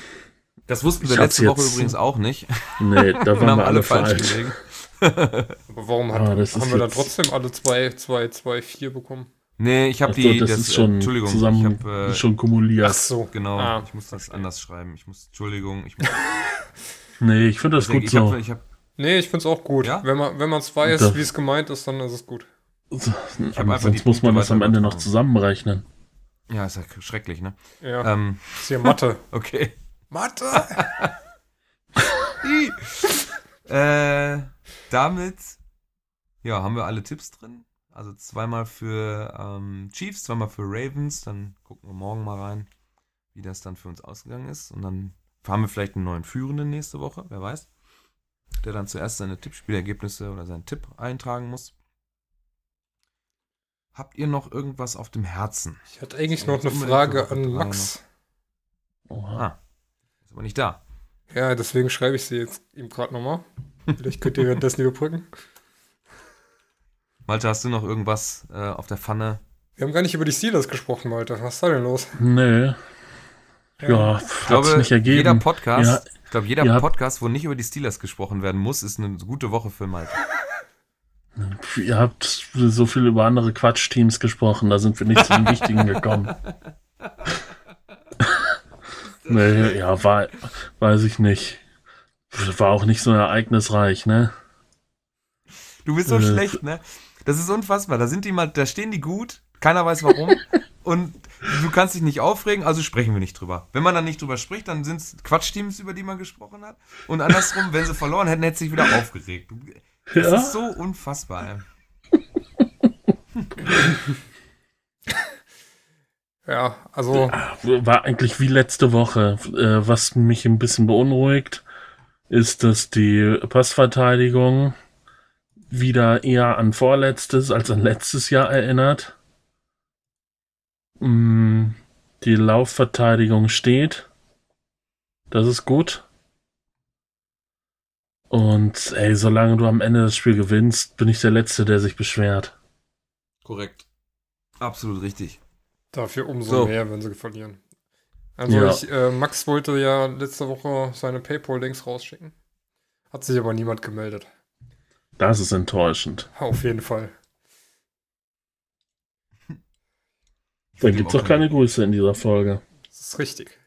Das wussten wir letzte Woche übrigens auch nicht. nee, da waren haben wir alle falsch falsch. gelegen. Aber warum hat, Ah, haben wir dann jetzt- trotzdem alle 2, 2, 2, 4 bekommen? Nee, ich habe so, die, das, das, ist schon Entschuldigung, zusammen ich habe, äh, schon kumuliert. Ach so. genau, Ah, ich muss das verstehe. anders schreiben. Ich muss, Entschuldigung, ich muss, Nee, ich finde das deswegen, gut ich so. habe, ich habe, Nee, ich find's auch gut. Ja? Wenn man wenn man's weiß, wie es gemeint ist, dann ist es gut. So, hab aber sonst muss man das am Ende noch zusammenrechnen. ja, ist ja schrecklich, ne? Ja, Ähm, ist hier Mathe. okay. Mathe! äh, damit, ja, haben wir alle Tipps drin. Also zweimal für ähm, Chiefs, zweimal für Ravens. Dann gucken wir morgen mal rein, wie das dann für uns ausgegangen ist. Und dann haben wir vielleicht einen neuen Führenden nächste Woche, wer weiß. Der dann zuerst seine Tippspielergebnisse oder seinen Tipp eintragen muss. Habt ihr noch irgendwas auf dem Herzen? Ich hatte eigentlich noch eine Frage an Max. Oha. Ah, ist aber nicht da. Ja, deswegen schreibe ich sie jetzt ihm gerade nochmal. Vielleicht könnt ihr währenddessen überbrücken. Malte, hast du noch irgendwas äh, auf der Pfanne? Wir haben gar nicht über die Steelers gesprochen, Malte. Was ist da denn los? Nee, ja, Ich glaube, nicht jeder ergeben. Podcast, Ja, ich glaube, jeder habt- Podcast, wo nicht über die Steelers gesprochen werden muss, ist eine gute Woche für Malte. Ihr habt so viel über andere Quatschteams gesprochen, da sind wir nicht zum Wichtigen gekommen. nee, ja, war, weiß ich nicht. War auch nicht so ereignisreich, ne? Du bist so Äh, schlecht, ne? Das ist unfassbar. Da sind die mal, da stehen die gut, keiner weiß warum. und du kannst dich nicht aufregen, also sprechen wir nicht drüber. Wenn man dann nicht drüber spricht, dann sind es Quatschteams, über die man gesprochen hat. Und andersrum, wenn sie verloren hätten, hätte sich wieder aufgeregt. Das Ja, ist so unfassbar, ey. Ja, also, war eigentlich wie letzte Woche. Äh, was mich ein bisschen beunruhigt, ist, dass die Passverteidigung wieder eher an vorletztes als an letztes Jahr erinnert. Mm, Die Laufverteidigung steht. Das ist gut. Und ey, solange du am Ende das Spiel gewinnst, bin ich der Letzte, der sich beschwert. Korrekt. Absolut richtig. dafür umso So. mehr, wenn sie verlieren. Also, Ja. ich, äh, Max wollte ja letzte Woche seine Paypal-Links rausschicken. Hat sich aber niemand gemeldet. Das ist enttäuschend. Auf jeden Fall. Da gibt's doch keine Grüße in dieser Folge. Das ist richtig.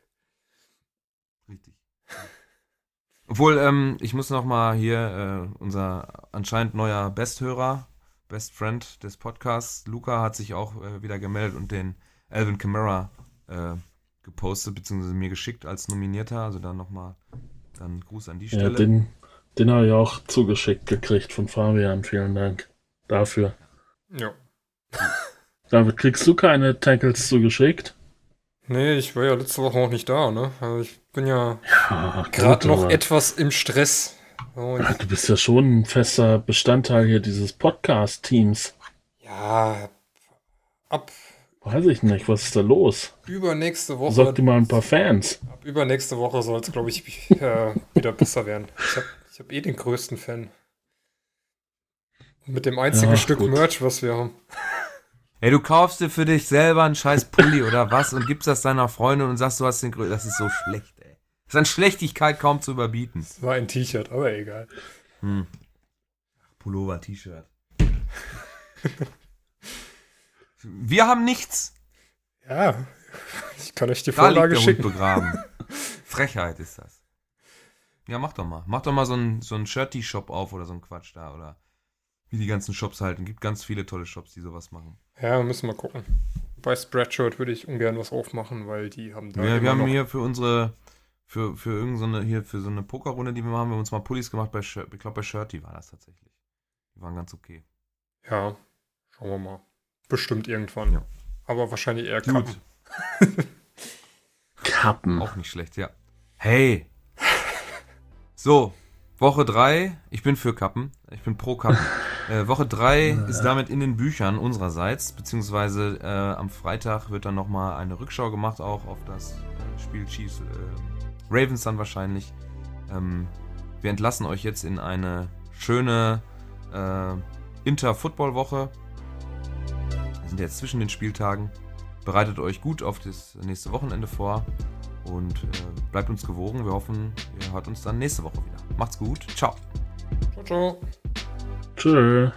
Richtig. Obwohl, ähm, ich muss noch mal hier, äh, unser anscheinend neuer Besthörer, Best Friend des Podcasts, Luca, hat sich auch äh, wieder gemeldet und den Alvin Kamara äh, gepostet, beziehungsweise mir geschickt als Nominierter. Also dann noch mal dann Gruß an die Ja, Stelle. den, den habe ich auch zugeschickt gekriegt von Fabian. Vielen Dank dafür. Ja. David, kriegst du keine Tackles zugeschickt? Nee, ich war ja letzte Woche auch nicht da, ne? Also ich bin ja Ja, gerade noch aber- etwas im Stress. So, ich, Du bist ja schon ein fester Bestandteil hier dieses Podcast-Teams. ja, ab Weiß ich nicht, was ist da los? übernächste Woche. Sag dir mal ein paar Fans. Ab übernächste Woche soll es, glaube ich, äh, wieder besser werden. Ich habe hab eh den größten Fan. Mit dem einzigen Ja, Stück gut. Merch, was wir haben. Ey, du kaufst dir für dich selber einen scheiß Pulli oder was und gibst das deiner Freundin und sagst, du hast den größten. Das ist so schlecht, ey. Das ist an Schlechtigkeit kaum zu überbieten. Es war ein T-Shirt, aber egal. Hm. Pullover, T-Shirt. Wir haben nichts. Ja, ich kann euch die Da liegt Vorlage der Hund schicken. begraben. Frechheit ist das. Ja, mach doch mal. Mach doch mal so einen so einen Shirty-Shop auf oder so ein Quatsch da. Oder wie die ganzen Shops halten. Gibt ganz viele tolle Shops, die sowas machen. Ja, müssen wir gucken. Bei Spreadshirt würde ich ungern was aufmachen, weil die haben da Ja, wir haben hier für unsere, für, für irgendeine, hier für so eine Pokerrunde, die wir machen, wir haben uns mal Pullis gemacht bei Shirt, ich glaube bei Shirty war das tatsächlich. Die waren ganz okay. Ja, schauen wir mal. Bestimmt irgendwann. Ja. Aber wahrscheinlich eher Gut. Kappen. Kappen. Auch nicht schlecht, ja. Hey! So, Woche 3, ich bin für Kappen, ich bin pro Kappen. äh, Woche 3 ist damit in den Büchern unsererseits, beziehungsweise äh, am Freitag wird dann nochmal eine Rückschau gemacht, auch auf das äh, Spiel Chiefs, äh, Ravens dann wahrscheinlich. Ähm, wir entlassen euch jetzt in eine schöne äh, Inter-Football-Woche. Wir sind jetzt zwischen den Spieltagen. Bereitet euch gut auf das nächste Wochenende vor und äh, bleibt uns gewogen. Wir hoffen, ihr hört uns dann nächste Woche wieder. Macht's gut. Ciao. Ciao, ciao. 这。